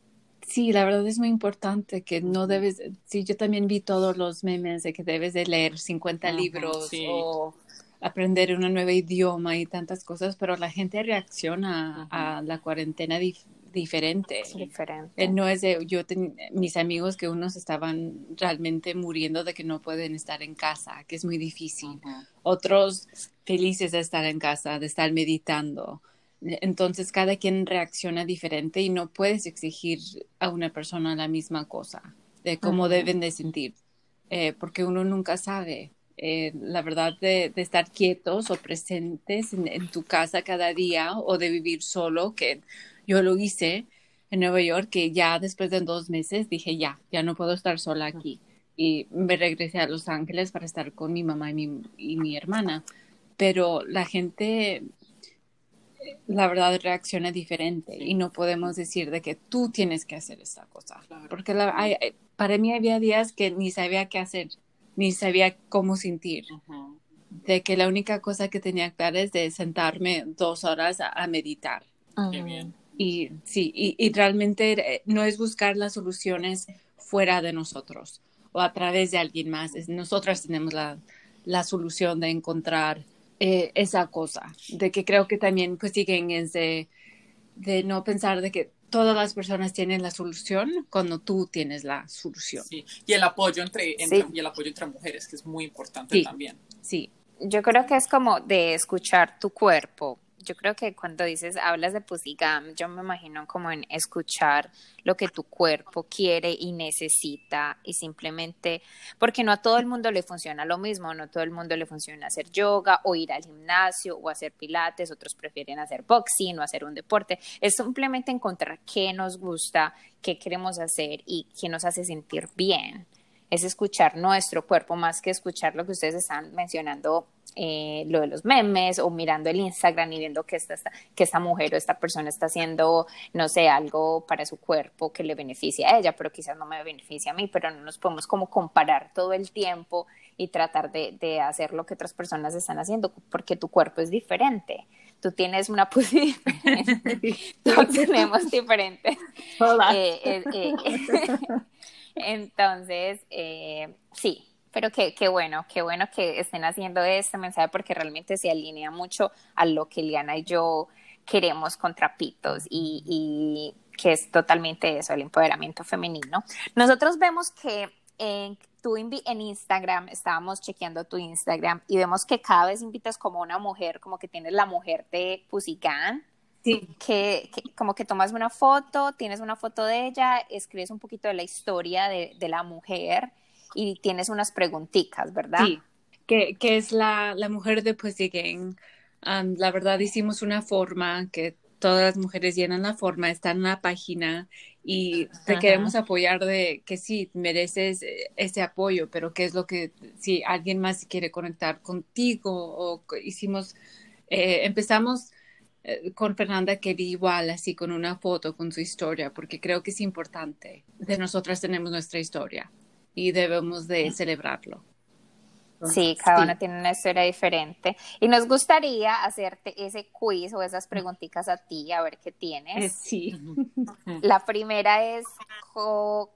Sí, la verdad es muy importante que no debes, sí, yo también vi todos los memes de que debes de leer 50 libros o aprender un nuevo idioma y tantas cosas, pero la gente reacciona a la cuarentena diferente. diferente. Eh, no es de, yo, mis amigos que unos estaban realmente muriendo de que no pueden estar en casa, que es muy difícil. Otros felices de estar en casa, de estar meditando. Entonces, cada quien reacciona diferente y no puedes exigir a una persona la misma cosa de cómo deben de sentir, eh, porque uno nunca sabe. Eh, la verdad de, estar quietos o presentes en, tu casa cada día o de vivir solo, que yo lo hice en Nueva York, que ya después de dos meses dije, ya, ya no puedo estar sola aquí. Y me regresé a Los Ángeles para estar con mi mamá y mi, y mi hermana. Pero la gente, la verdad, reacciona diferente y no podemos decir de que tú tienes que hacer esta cosa. Porque para mí había días que ni sabía qué hacer, ni sabía cómo sentir. De que la única cosa que tenía clara es de sentarme dos horas a, meditar. Qué bien. Y sí, y, realmente eh, no es buscar las soluciones fuera de nosotros o a través de alguien más. nosotras tenemos la, la solución de encontrar eh, esa cosa, de que creo que también pues siguen es de, de no pensar de que todas las personas tienen la solución cuando tú tienes la solución. Sí, y el apoyo entre, y el apoyo entre mujeres, que es muy importante también. Sí. Yo creo que es como de escuchar tu cuerpo, yo creo que cuando dices, hablas de Pussygam, yo me imagino como en escuchar lo que tu cuerpo quiere y necesita y simplemente, porque no a todo el mundo le funciona lo mismo, no a todo el mundo le funciona hacer yoga o ir al gimnasio o hacer pilates, otros prefieren hacer boxing o hacer un deporte, es simplemente encontrar qué nos gusta, qué queremos hacer y qué nos hace sentir bien. Es escuchar nuestro cuerpo más que escuchar lo que ustedes están mencionando, eh, lo de los memes o mirando el Instagram y viendo que esta, que esta mujer o esta persona está haciendo, no sé, algo para su cuerpo que le beneficia a ella, pero quizás no me beneficia a mí, pero no nos podemos como comparar todo el tiempo y tratar de, de hacer lo que otras personas están haciendo, porque tu cuerpo es diferente. Tú tienes una posición diferente, todos tenemos diferentes. Eh, eh, eh, entonces, sí, pero qué, qué bueno, qué bueno que estén haciendo este mensaje porque realmente se alinea mucho a lo que Liana y yo queremos con trapitos y, y que es totalmente eso, el empoderamiento femenino. Nosotros vemos que en, tú en Instagram, estábamos chequeando tu Instagram y vemos que cada vez invitas como una mujer, como que tienes la mujer de Pusigan. Sí. Que, como que tomas una foto, tienes una foto de ella, escribes un poquito de la historia de, de la mujer y tienes unas preguntitas, ¿verdad? Sí, que, que es la, la, mujer de Pusigan. Um, la verdad hicimos una forma que todas las mujeres llenan la forma, está en la página y te queremos apoyar de que sí, mereces eh, ese apoyo, pero qué es lo que, si alguien más quiere conectar contigo o hicimos, eh, empezamos con Fernanda quería igual, así con una foto, con su historia, porque creo que es importante. De nosotras tenemos nuestra historia y debemos de celebrarlo. Sí, cada una tiene una historia diferente. Y nos gustaría hacerte ese quiz o esas preguntitas a ti, a ver qué tienes. Eh, sí. La primera es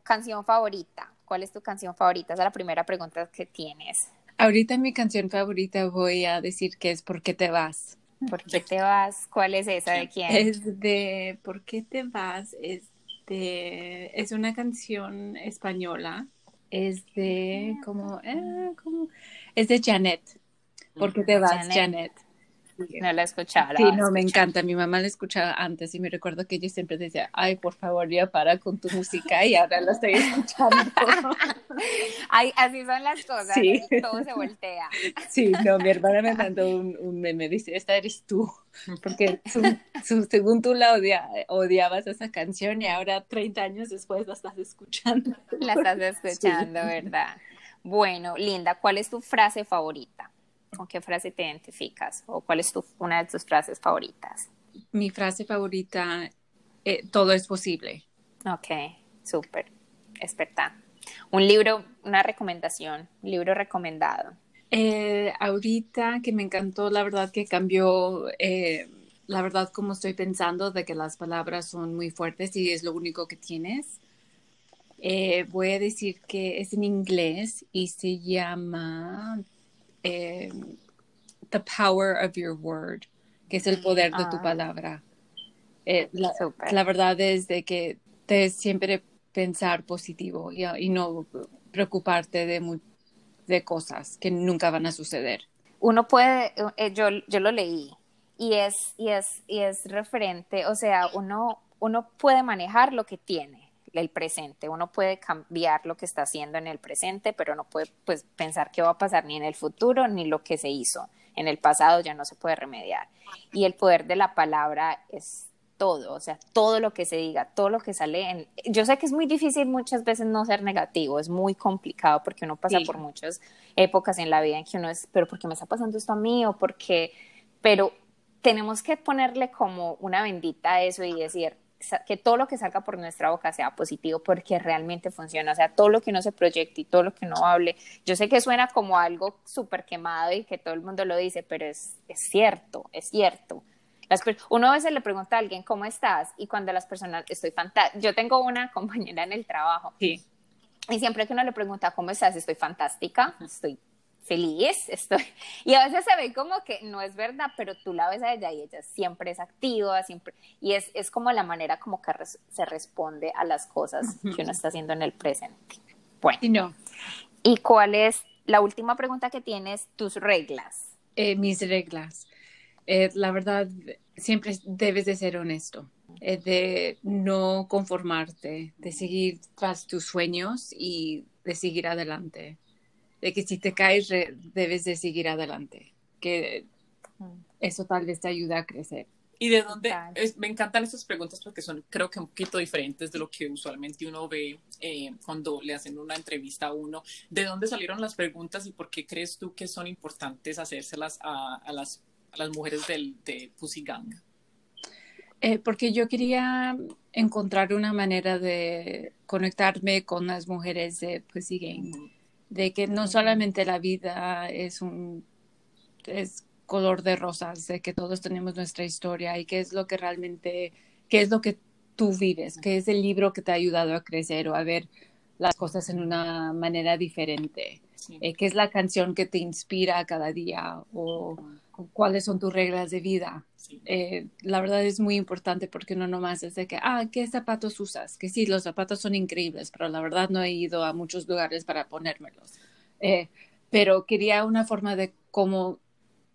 canción favorita. ¿Cuál es tu canción favorita? Esa es la primera pregunta que tienes. Ahorita mi canción favorita voy a decir que es ¿Por qué te vas? ¿Por qué te vas? ¿Cuál es esa? ¿De quién? Es de ¿Por qué te vas? Es de es una canción española es de como, eh, como es de Janet. ¿Por qué te vas, Janet? No la escuchaba. Sí, no, me encanta. Mi mamá la escuchaba antes y me recuerdo que ella siempre decía, ay, por favor, ya para con tu música y ahora la estoy escuchando. ay, así son las cosas, todo se voltea. sí, no, mi hermana me mandó un, un meme, dice, esta eres tú, porque según tú la odiabas esa canción y ahora 30 años después la estás escuchando. La estás escuchando, ¿verdad? Bueno, Linda, ¿cuál es tu frase favorita? ¿Con qué frase te identificas? ¿O cuál es tu, una de tus frases favoritas? Mi frase favorita, eh, todo es posible. Ok, súper, experta. Un libro, una recomendación, un libro recomendado. Eh, ahorita que me encantó, la verdad que cambió, eh, la verdad como estoy pensando de que las palabras son muy fuertes y es lo único que tienes. voy a decir que es en inglés y se llama eh, the power of your word, que es el poder de tu ah. palabra. Eh, la, verdad es de que te siempre pensar positivo y, no preocuparte de, de cosas que nunca van a suceder. Uno puede, eh, yo, yo lo leí y es, y es, y es referente, o sea, uno, uno puede manejar lo que tiene el presente. Uno puede cambiar lo que está haciendo en el presente, pero no puede pues, pensar qué va a pasar ni en el futuro ni lo que se hizo. En el pasado ya no se puede remediar. Y el poder de la palabra es todo, o sea, todo lo que se diga, todo lo que sale en... Yo sé que es muy difícil muchas veces no ser negativo, es muy complicado porque uno pasa por muchas épocas en la vida en que uno es, pero ¿por qué me está pasando esto a mí? O porque, pero tenemos que ponerle como una bendita a eso y decir, que todo lo que salga por nuestra boca sea positivo porque realmente funciona, o sea, todo lo que uno se proyecte y todo lo que uno hable, yo sé que suena como algo súper quemado y que todo el mundo lo dice, pero es, es cierto, es cierto. Las, uno a veces le pregunta a alguien, ¿cómo estás? Y cuando las personas, estoy fantástica, yo tengo una compañera en el trabajo. Sí. Y siempre que uno le pregunta, ¿cómo estás? Estoy fantástica, estoy feliz, estoy. Y a veces se ve como que no es verdad, pero tú la ves a ella y ella siempre es activa, siempre. Y es, es como la manera como que se responde a las cosas que uno está haciendo en el presente. Bueno. ¿Y cuál es la última pregunta que tienes? Tus reglas. Eh, mis reglas. Eh, la verdad, siempre debes de ser honesto, eh, de no conformarte, de seguir tras tus sueños y de seguir adelante de que si te caes debes de seguir adelante, que eso tal vez te ayuda a crecer. Y de dónde, me encantan estas preguntas porque son creo que un poquito diferentes de lo que usualmente uno ve eh, cuando le hacen una entrevista a uno. ¿De dónde salieron las preguntas y por qué crees tú que son importantes hacérselas a, a, las, a las, mujeres del, de Pussy Gang? Eh, porque yo quería encontrar una manera de conectarme con las mujeres de Pussy Gang, de que no solamente la vida es un es color de rosas, de que todos tenemos nuestra historia y qué es lo que realmente, qué es lo que tú vives, qué es el libro que te ha ayudado a crecer o a ver las cosas en una manera diferente, eh, qué es la canción que te inspira cada día o, cuáles son tus reglas de vida. Eh, la verdad es muy importante porque no nomás es de que, ah, ¿qué zapatos usas? Que sí, los zapatos son increíbles, pero la verdad no he ido a muchos lugares para ponérmelos. Eh, pero quería una forma de cómo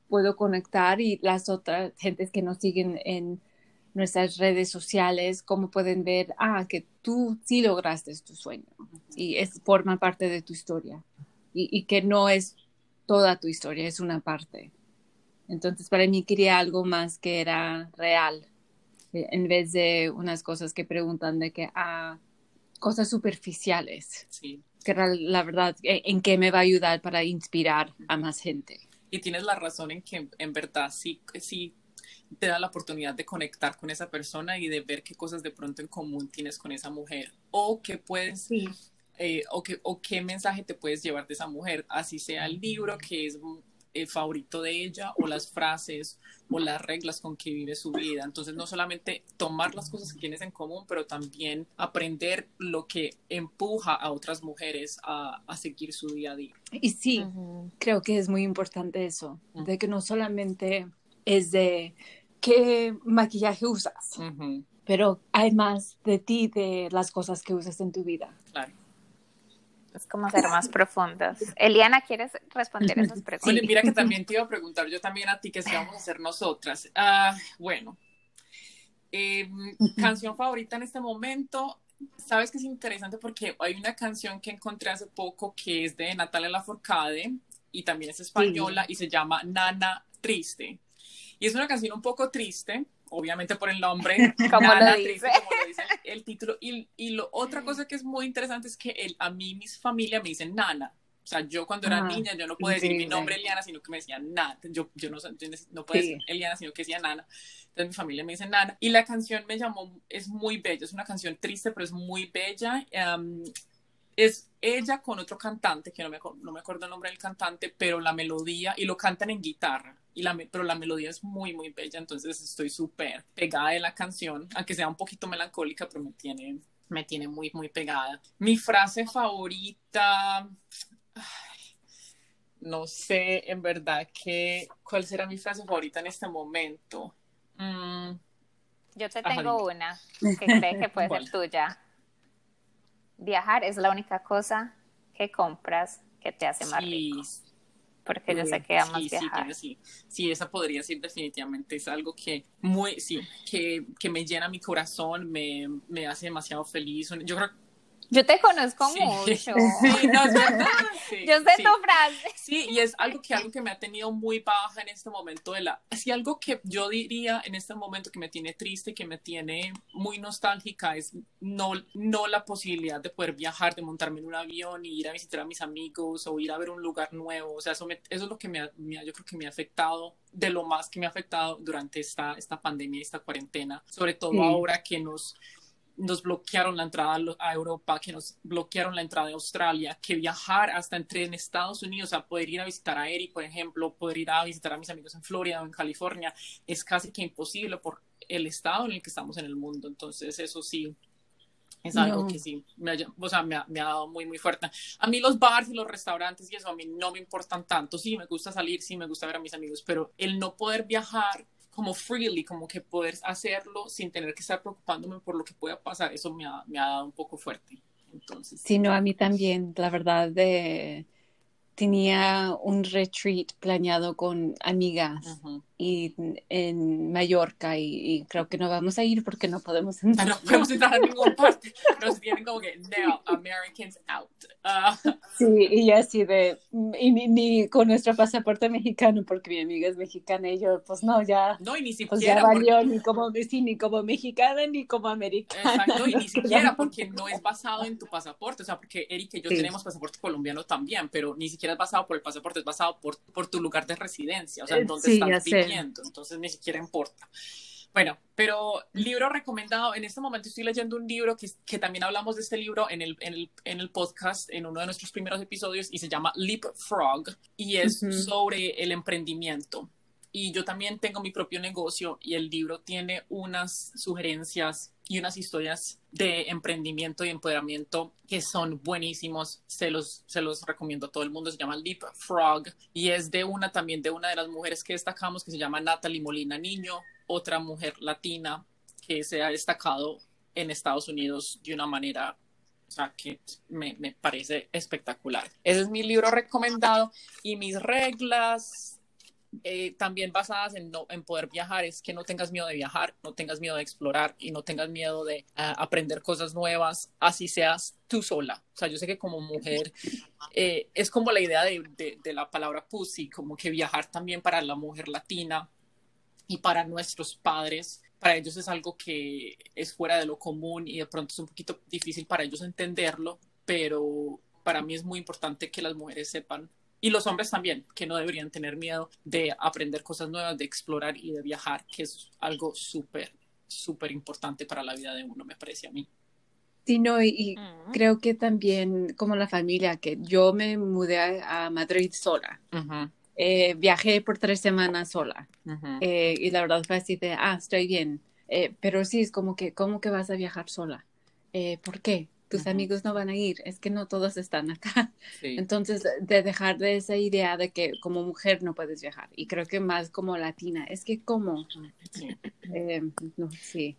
puedo conectar y las otras gentes que nos siguen en nuestras redes sociales, cómo pueden ver, ah, que tú sí lograste tu sueño y es forma parte de tu historia y, que no es toda tu historia, es una parte. Entonces, para mí quería algo más que era real, eh, en vez de unas cosas que preguntan de que, ah, cosas superficiales. Sí. Que la verdad, en qué me va a ayudar para inspirar a más gente. Y tienes la razón en que en verdad sí, sí te da la oportunidad de conectar con esa persona y de ver qué cosas de pronto en común tienes con esa mujer o qué puedes eh, o, qué, o qué mensaje te puedes llevar de esa mujer, así sea el libro que es el favorito de ella o las frases o las reglas con que vive su vida. Entonces, no solamente tomar las cosas que tienes en común, pero también aprender lo que empuja a otras mujeres a, a seguir su día a día. Y sí, creo que es muy importante eso, de que no solamente es de qué maquillaje usas, pero hay más de ti, de las cosas que usas en tu vida. Claro. Es como ser más profundas. Eliana, ¿quieres responder esas preguntas? Mira que también te iba a preguntar yo también a ti qué si vamos a hacer nosotras. Ah, bueno, em, canción favorita en este momento. Sabes que es interesante porque hay una canción que encontré hace poco que es de Natalia Lafourcade y también es española y se llama Nana Triste. Y es una canción un poco triste, obviamente por el nombre, como, lo dice. como lo dice el, título. Y, y lo, otra cosa que es muy interesante es que el, a mí, mis familia me dicen Nana. O sea, yo cuando era niña, yo no podía decir mi nombre Eliana, sino que me decían Nana. Yo, yo no, no podía decir Eliana, sino que decía Nana. Entonces mi familia me dice Nana. Y la canción me llamó, es muy bella, es una canción triste, pero es muy bella. es ella con otro cantante, que no me, no me acuerdo el nombre del cantante, pero la melodía, y lo cantan en guitarra y la, pero la melodía es muy, muy bella, entonces estoy súper pegada de la canción, aunque sea un poquito melancólica, pero me tiene, me tiene muy, muy pegada. Mi frase favorita, no sé en verdad que, cuál será mi frase favorita en este momento. Mm. Yo te tengo una que creo que puede ser tuya. Viajar es la única cosa que compras que te hace más rico porque yo sé que amas sí, viajar. Sí, sí, sí, esa podría ser definitivamente, es algo que muy, sí, que, que me llena mi corazón, me, me hace demasiado feliz. Yo creo yo te conozco mucho. Sí, no, es verdad. Yo sé tu frase. Sí, y es algo que, algo que me ha tenido muy baja en este momento de la... Sí, algo que yo diría en este momento que me tiene triste, que me tiene muy nostálgica, es no, no la posibilidad de poder viajar, de montarme en un avión y ir a visitar a mis amigos o ir a ver un lugar nuevo. O sea, eso, eso es lo que me, ha, yo creo que me ha afectado de lo más que me ha afectado durante esta, esta pandemia, esta cuarentena, sobre todo ahora que nos nos bloquearon la entrada a Europa, que nos bloquearon la entrada a Australia, que viajar hasta entre en Estados Unidos a poder ir a visitar a Eri, por ejemplo, poder ir a visitar a mis amigos en Florida o en California, es casi que imposible por el estado en el que estamos en el mundo. Entonces, eso sí, es algo que sí, me ha, o sea, me ha, me ha, dado muy, muy fuerte. A mí los bars y los restaurantes y eso a mí no me importan tanto. Sí, me gusta salir, sí, me gusta ver a mis amigos, pero el no poder viajar como freely, como que poder hacerlo sin tener que estar preocupándome por lo que pueda pasar, eso me ha, me ha dado un poco fuerte. Entonces, sí, no, a mí también, la verdad, de, tenía un retreat planeado con amigas y en Mallorca y, creo que no vamos a ir porque no podemos entrar. No, podemos entrar a ninguna parte. Nos tienen como que, no, Americans out. Ah. Sí, y así de, y ni, con nuestro pasaporte mexicano, porque mi amiga es mexicana y yo, pues no, ya. No, y ni siquiera. Pues ya valió ni como, sí, ni como mexicana ni como americana. Exacto, y ni siquiera porque no es basado en tu pasaporte, o sea, porque Eric y yo tenemos pasaporte colombiano también, pero ni siquiera es basado por el pasaporte, es basado por, por tu lugar de residencia, o sea, en dónde estás viviendo entonces ni siquiera importa. Bueno, pero libro recomendado, en este momento estoy leyendo un libro que, que también hablamos de este libro en el, en, el, en el podcast, en uno de nuestros primeros episodios, y se llama Leapfrog, y es sobre el emprendimiento. Y yo también tengo mi propio negocio y el libro tiene unas sugerencias y unas historias de emprendimiento y empoderamiento que son buenísimos. Se los, se los recomiendo a todo el mundo. Se llama Leap Frog y es de una también de una de las mujeres que destacamos que se llama Natalie Molina Niño, otra mujer latina que se ha destacado en Estados Unidos de una manera o sea, que me, me parece espectacular. Ese es mi libro recomendado y mis reglas eh, también basadas en, en poder viajar, es que no tengas miedo de viajar, no tengas miedo de explorar y no tengas miedo de ah, aprender cosas nuevas, así seas tú sola. O sea, yo sé que como mujer eh, es como la idea de, de, la palabra pussy, como que viajar también para la mujer latina y para nuestros padres para ellos es algo que es fuera de lo común y de pronto es un poquito difícil para ellos entenderlo, pero para mí es muy importante que las mujeres sepan y los hombres también, que no deberían tener miedo de aprender cosas nuevas, de explorar y de viajar, que es algo súper, súper importante para la vida de uno, me parece a mí. Sí, no, y, creo que también como la familia, que yo me mudé a, Madrid sola. Eh, viajé por tres semanas sola. Eh, y la verdad fue así de, ah, estoy bien. Eh, pero sí, es como que, ¿cómo que vas a viajar sola? ¿Por qué? tus amigos no van a ir, es que no todos están acá. Entonces, de dejar de esa idea de que como mujer no puedes viajar, y creo que más como latina, es que como, eh, no, sí.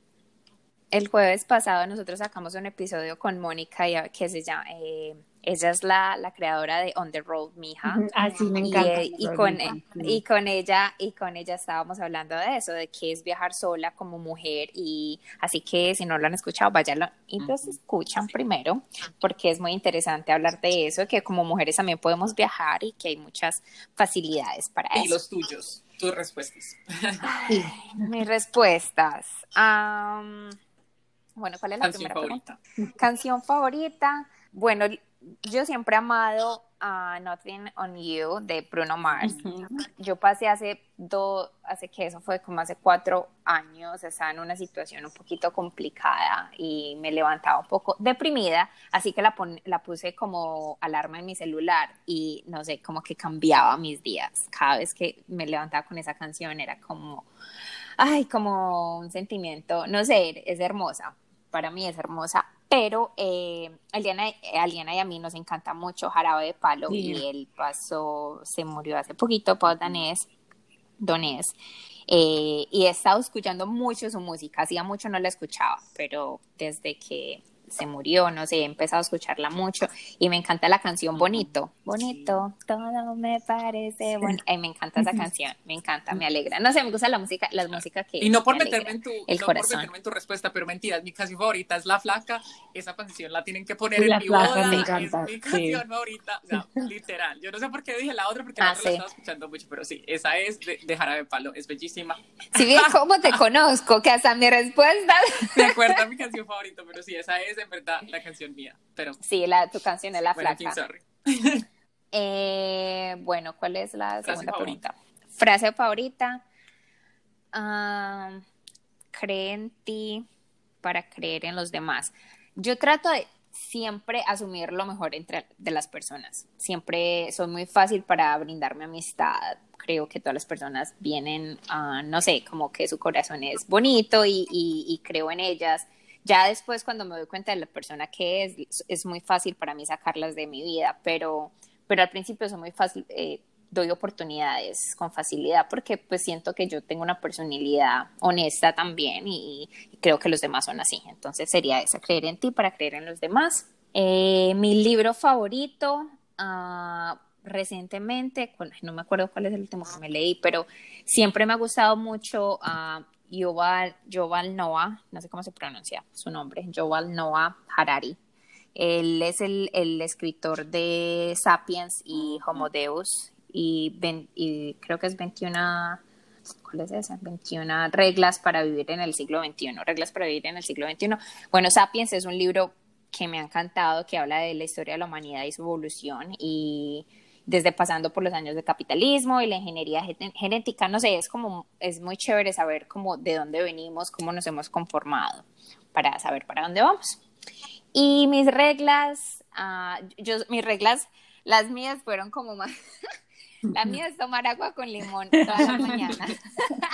El jueves pasado nosotros sacamos un episodio con Mónica que se llama... Eh, ella es la, la, creadora de On the Road, Mija. Ah, sí, me encanta. Y, con, e, y, con ella, y con ella estábamos hablando de eso, de qué es viajar sola como mujer. Y así que si no lo han escuchado, váyanlo y los escuchan primero, porque es muy interesante hablar de eso, que como mujeres también podemos viajar y que hay muchas facilidades para eso. Y los tuyos, tus respuestas. mis respuestas. Bueno, ¿cuál es la Canción favorita? Canción favorita. Bueno, yo siempre he amado a Nothing on You de Bruno Mars. Yo pasé hace dos, hace que eso fue como hace cuatro años, estaba en una situación un poquito complicada y me levantaba un poco deprimida, así que la, la puse como alarma en mi celular y no sé, como que cambiaba mis días. Cada vez que me levantaba con esa canción era como, ay, como un sentimiento, no sé, es hermosa. Para mí es hermosa, pero eh, Aliana, y a mí nos encanta mucho Jarabe de Palo y él pasó, se murió hace poquito, Paul Danés, Donés. Eh, y he estado escuchando mucho su música, hacía mucho no la escuchaba, pero desde que se murió, no sé, he empezado a escucharla mucho y me encanta la canción Bonito. Bonito, todo me parece bonito. Ay, me encanta esa canción, me encanta, me alegra. No sé, me gusta la música, las músicas que. Y no por meterme en tu, no por meterme en tu respuesta, pero mentira, mi canción favorita es La Flaca. Esa canción la tienen que poner en mi boda. Me encanta, es mi canción favorita, o sea, literal. Yo no sé por qué dije la otra, porque la ah, otra la estaba escuchando mucho, pero sí, esa es de, de Jarabe Palo, es bellísima. Si bien, ¿cómo te conozco? Que hasta mi respuesta. Me acuerdo mi canción favorita, pero sí, esa es en verdad la canción mía. Pero... Sí, la, tu canción es La Flaca. eh, bueno, ¿cuál es la segunda pregunta? Frase favorita. cree en ti para creer en los demás. Yo trato de siempre asumir lo mejor entre de las personas. Siempre soy muy fácil para brindarme amistad. Creo que todas las personas vienen, no sé, como que su corazón es bonito y, y creo en ellas ya después, cuando me doy cuenta de la persona que es, es muy fácil para mí sacarlas de mi vida, pero, pero al principio es muy fácil, eh, doy oportunidades con facilidad porque pues siento que yo tengo una personalidad honesta también y, creo que los demás son así. Entonces sería esa, creer en ti para creer en los demás. Eh, mi libro favorito, uh, recientemente, no me acuerdo cuál es el último que me leí, pero siempre me ha gustado mucho a Yoval, Noah, no sé cómo se pronuncia su nombre, Yoval Noah Harari. Él es el, escritor de Sapiens y Homo Deus y, y creo que es 21 ¿cuál es esa? 21 reglas para vivir en el siglo XXI, reglas para vivir en el siglo XXI. Bueno, Sapiens es un libro que me ha encantado, que habla de la historia de la humanidad y su evolución y desde pasando por los años de capitalismo y la ingeniería genética, no sé, es como, es muy chévere saber cómo, de dónde venimos, cómo nos hemos conformado para saber para dónde vamos. Y mis reglas, uh, yo, mis reglas, las mías fueron como más, la mía es tomar agua con limón todas las mañanas,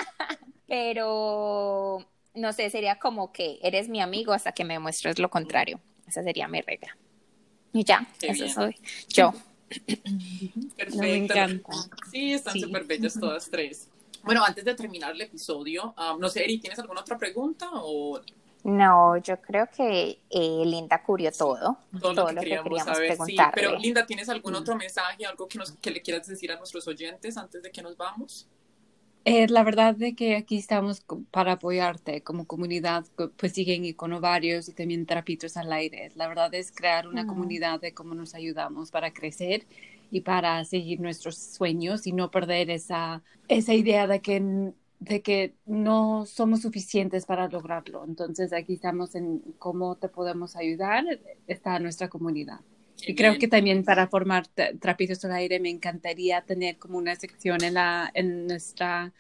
pero no sé, sería como que eres mi amigo hasta que me muestres lo contrario. Esa sería mi regla. Y ya, eso soy yo. Perfecto. Sí, están súper bellas todas tres. Bueno, antes de terminar el episodio, um, no sé, Eri, ¿tienes alguna otra pregunta o no, yo creo que eh, Linda cubrió todo, todo, lo, que queríamos, saber. Sí, pero Linda, ¿tienes algún otro mensaje, algo que, nos, que le quieras decir a nuestros oyentes antes de que nos vamos? Eh, la verdad de que aquí estamos para apoyarte como comunidad, pues siguen y con ovarios y también trapitos al aire. La verdad es crear una comunidad de cómo nos ayudamos para crecer y para seguir nuestros sueños y no perder esa, esa idea de que, de que no somos suficientes para lograrlo. Entonces aquí estamos en cómo te podemos ayudar, está nuestra comunidad. Y creo que también para formar trapitos al aire me encantaría tener como una sección en, la, en nuestra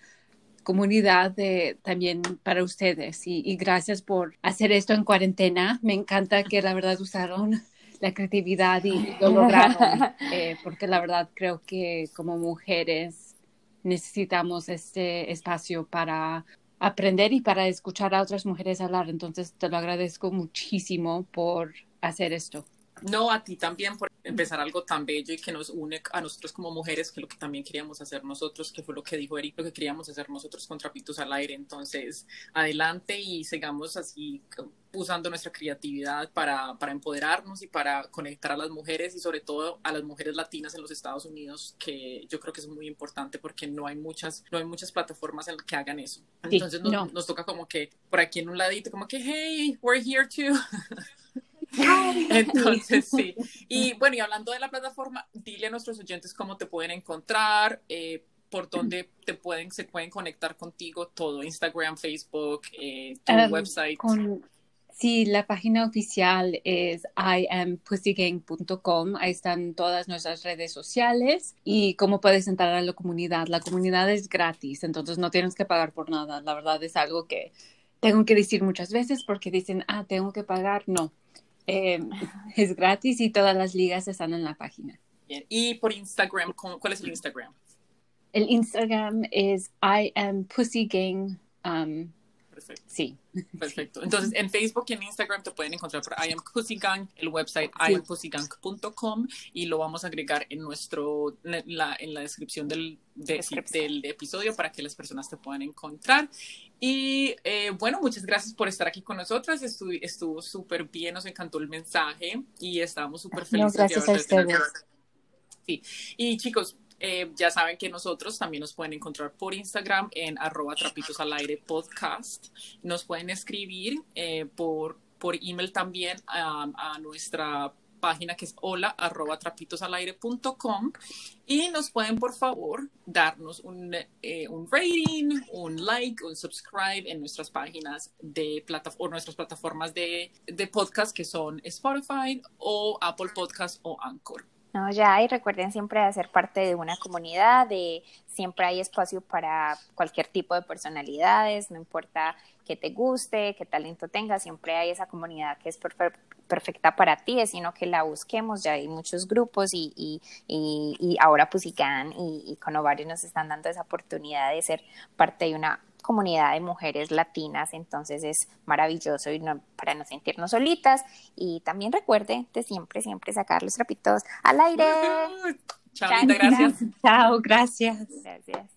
comunidad de, también para ustedes. Y, y, gracias por hacer esto en cuarentena. Me encanta que la verdad usaron la creatividad y lo lograron, eh, porque la verdad creo que como mujeres necesitamos este espacio para aprender y para escuchar a otras mujeres hablar. Entonces te lo agradezco muchísimo por hacer esto. No, a ti también por empezar algo tan bello y que nos une a nosotros como mujeres, que es lo que también queríamos hacer nosotros, que fue lo que dijo Eric, lo que queríamos hacer nosotros con Trapitos al Aire. Entonces, adelante y sigamos así usando nuestra creatividad para, para empoderarnos y para conectar a las mujeres y sobre todo a las mujeres latinas en los Estados Unidos, que yo creo que es muy importante porque no hay muchas, no hay muchas plataformas en las que hagan eso. Entonces nos, nos toca como que por aquí en un ladito, como que, hey, we're here too. Entonces, sí. Y bueno, y hablando de la plataforma, dile a nuestros oyentes cómo te pueden encontrar, eh, por dónde te pueden, se pueden conectar contigo, todo, Instagram, Facebook, eh, tu um, website. Sí, la página oficial es iampussygang.com. Ahí están todas nuestras redes sociales y cómo puedes entrar a la comunidad. La comunidad es gratis, entonces no tienes que pagar por nada. La verdad es algo que tengo que decir muchas veces porque dicen, ah, tengo que pagar. No, eh, es gratis y todas las ligas están en la página. Y por Instagram, ¿cuál es el Instagram? El Instagram es I am Pussy Gang. Um, Perfecto. Sí. Perfecto. Entonces, en Facebook y en Instagram te pueden encontrar por I am Pussy Gang, el website sí. iampussygang.com y lo vamos a agregar en nuestro la, en la descripción del, del episodio para que las personas te puedan encontrar. Y eh, bueno, muchas gracias por estar aquí con nosotras. estuvo súper bien, nos encantó el mensaje y estábamos súper felices. No, gracias a ustedes. Sí. Y chicos, eh, ya saben que nosotros también nos pueden encontrar por Instagram en arroba trapitos al aire podcast. Nos pueden escribir eh, por, por email también a, nuestra página que es hola arroba trapitosalaire.com y nos pueden por favor darnos un, eh, un, rating, un like, un subscribe en nuestras páginas de plataforma, nuestras plataformas de, de podcast que son Spotify o Apple Podcast o Anchor. No, ya, y recuerden siempre hacer parte de una comunidad, de siempre hay espacio para cualquier tipo de personalidades, no importa que te guste, qué talento tengas, siempre hay esa comunidad que es perfecta para ti, sino que la busquemos, ya hay muchos grupos y, y, y, ahora pues y, y con Ovarios nos están dando esa oportunidad de ser parte de una comunidad de mujeres latinas, entonces es maravilloso y para no sentirnos solitas y también recuerde de siempre, siempre sacar los trapitos al aire. Chao, gracias. Chao, gracias. Gracias.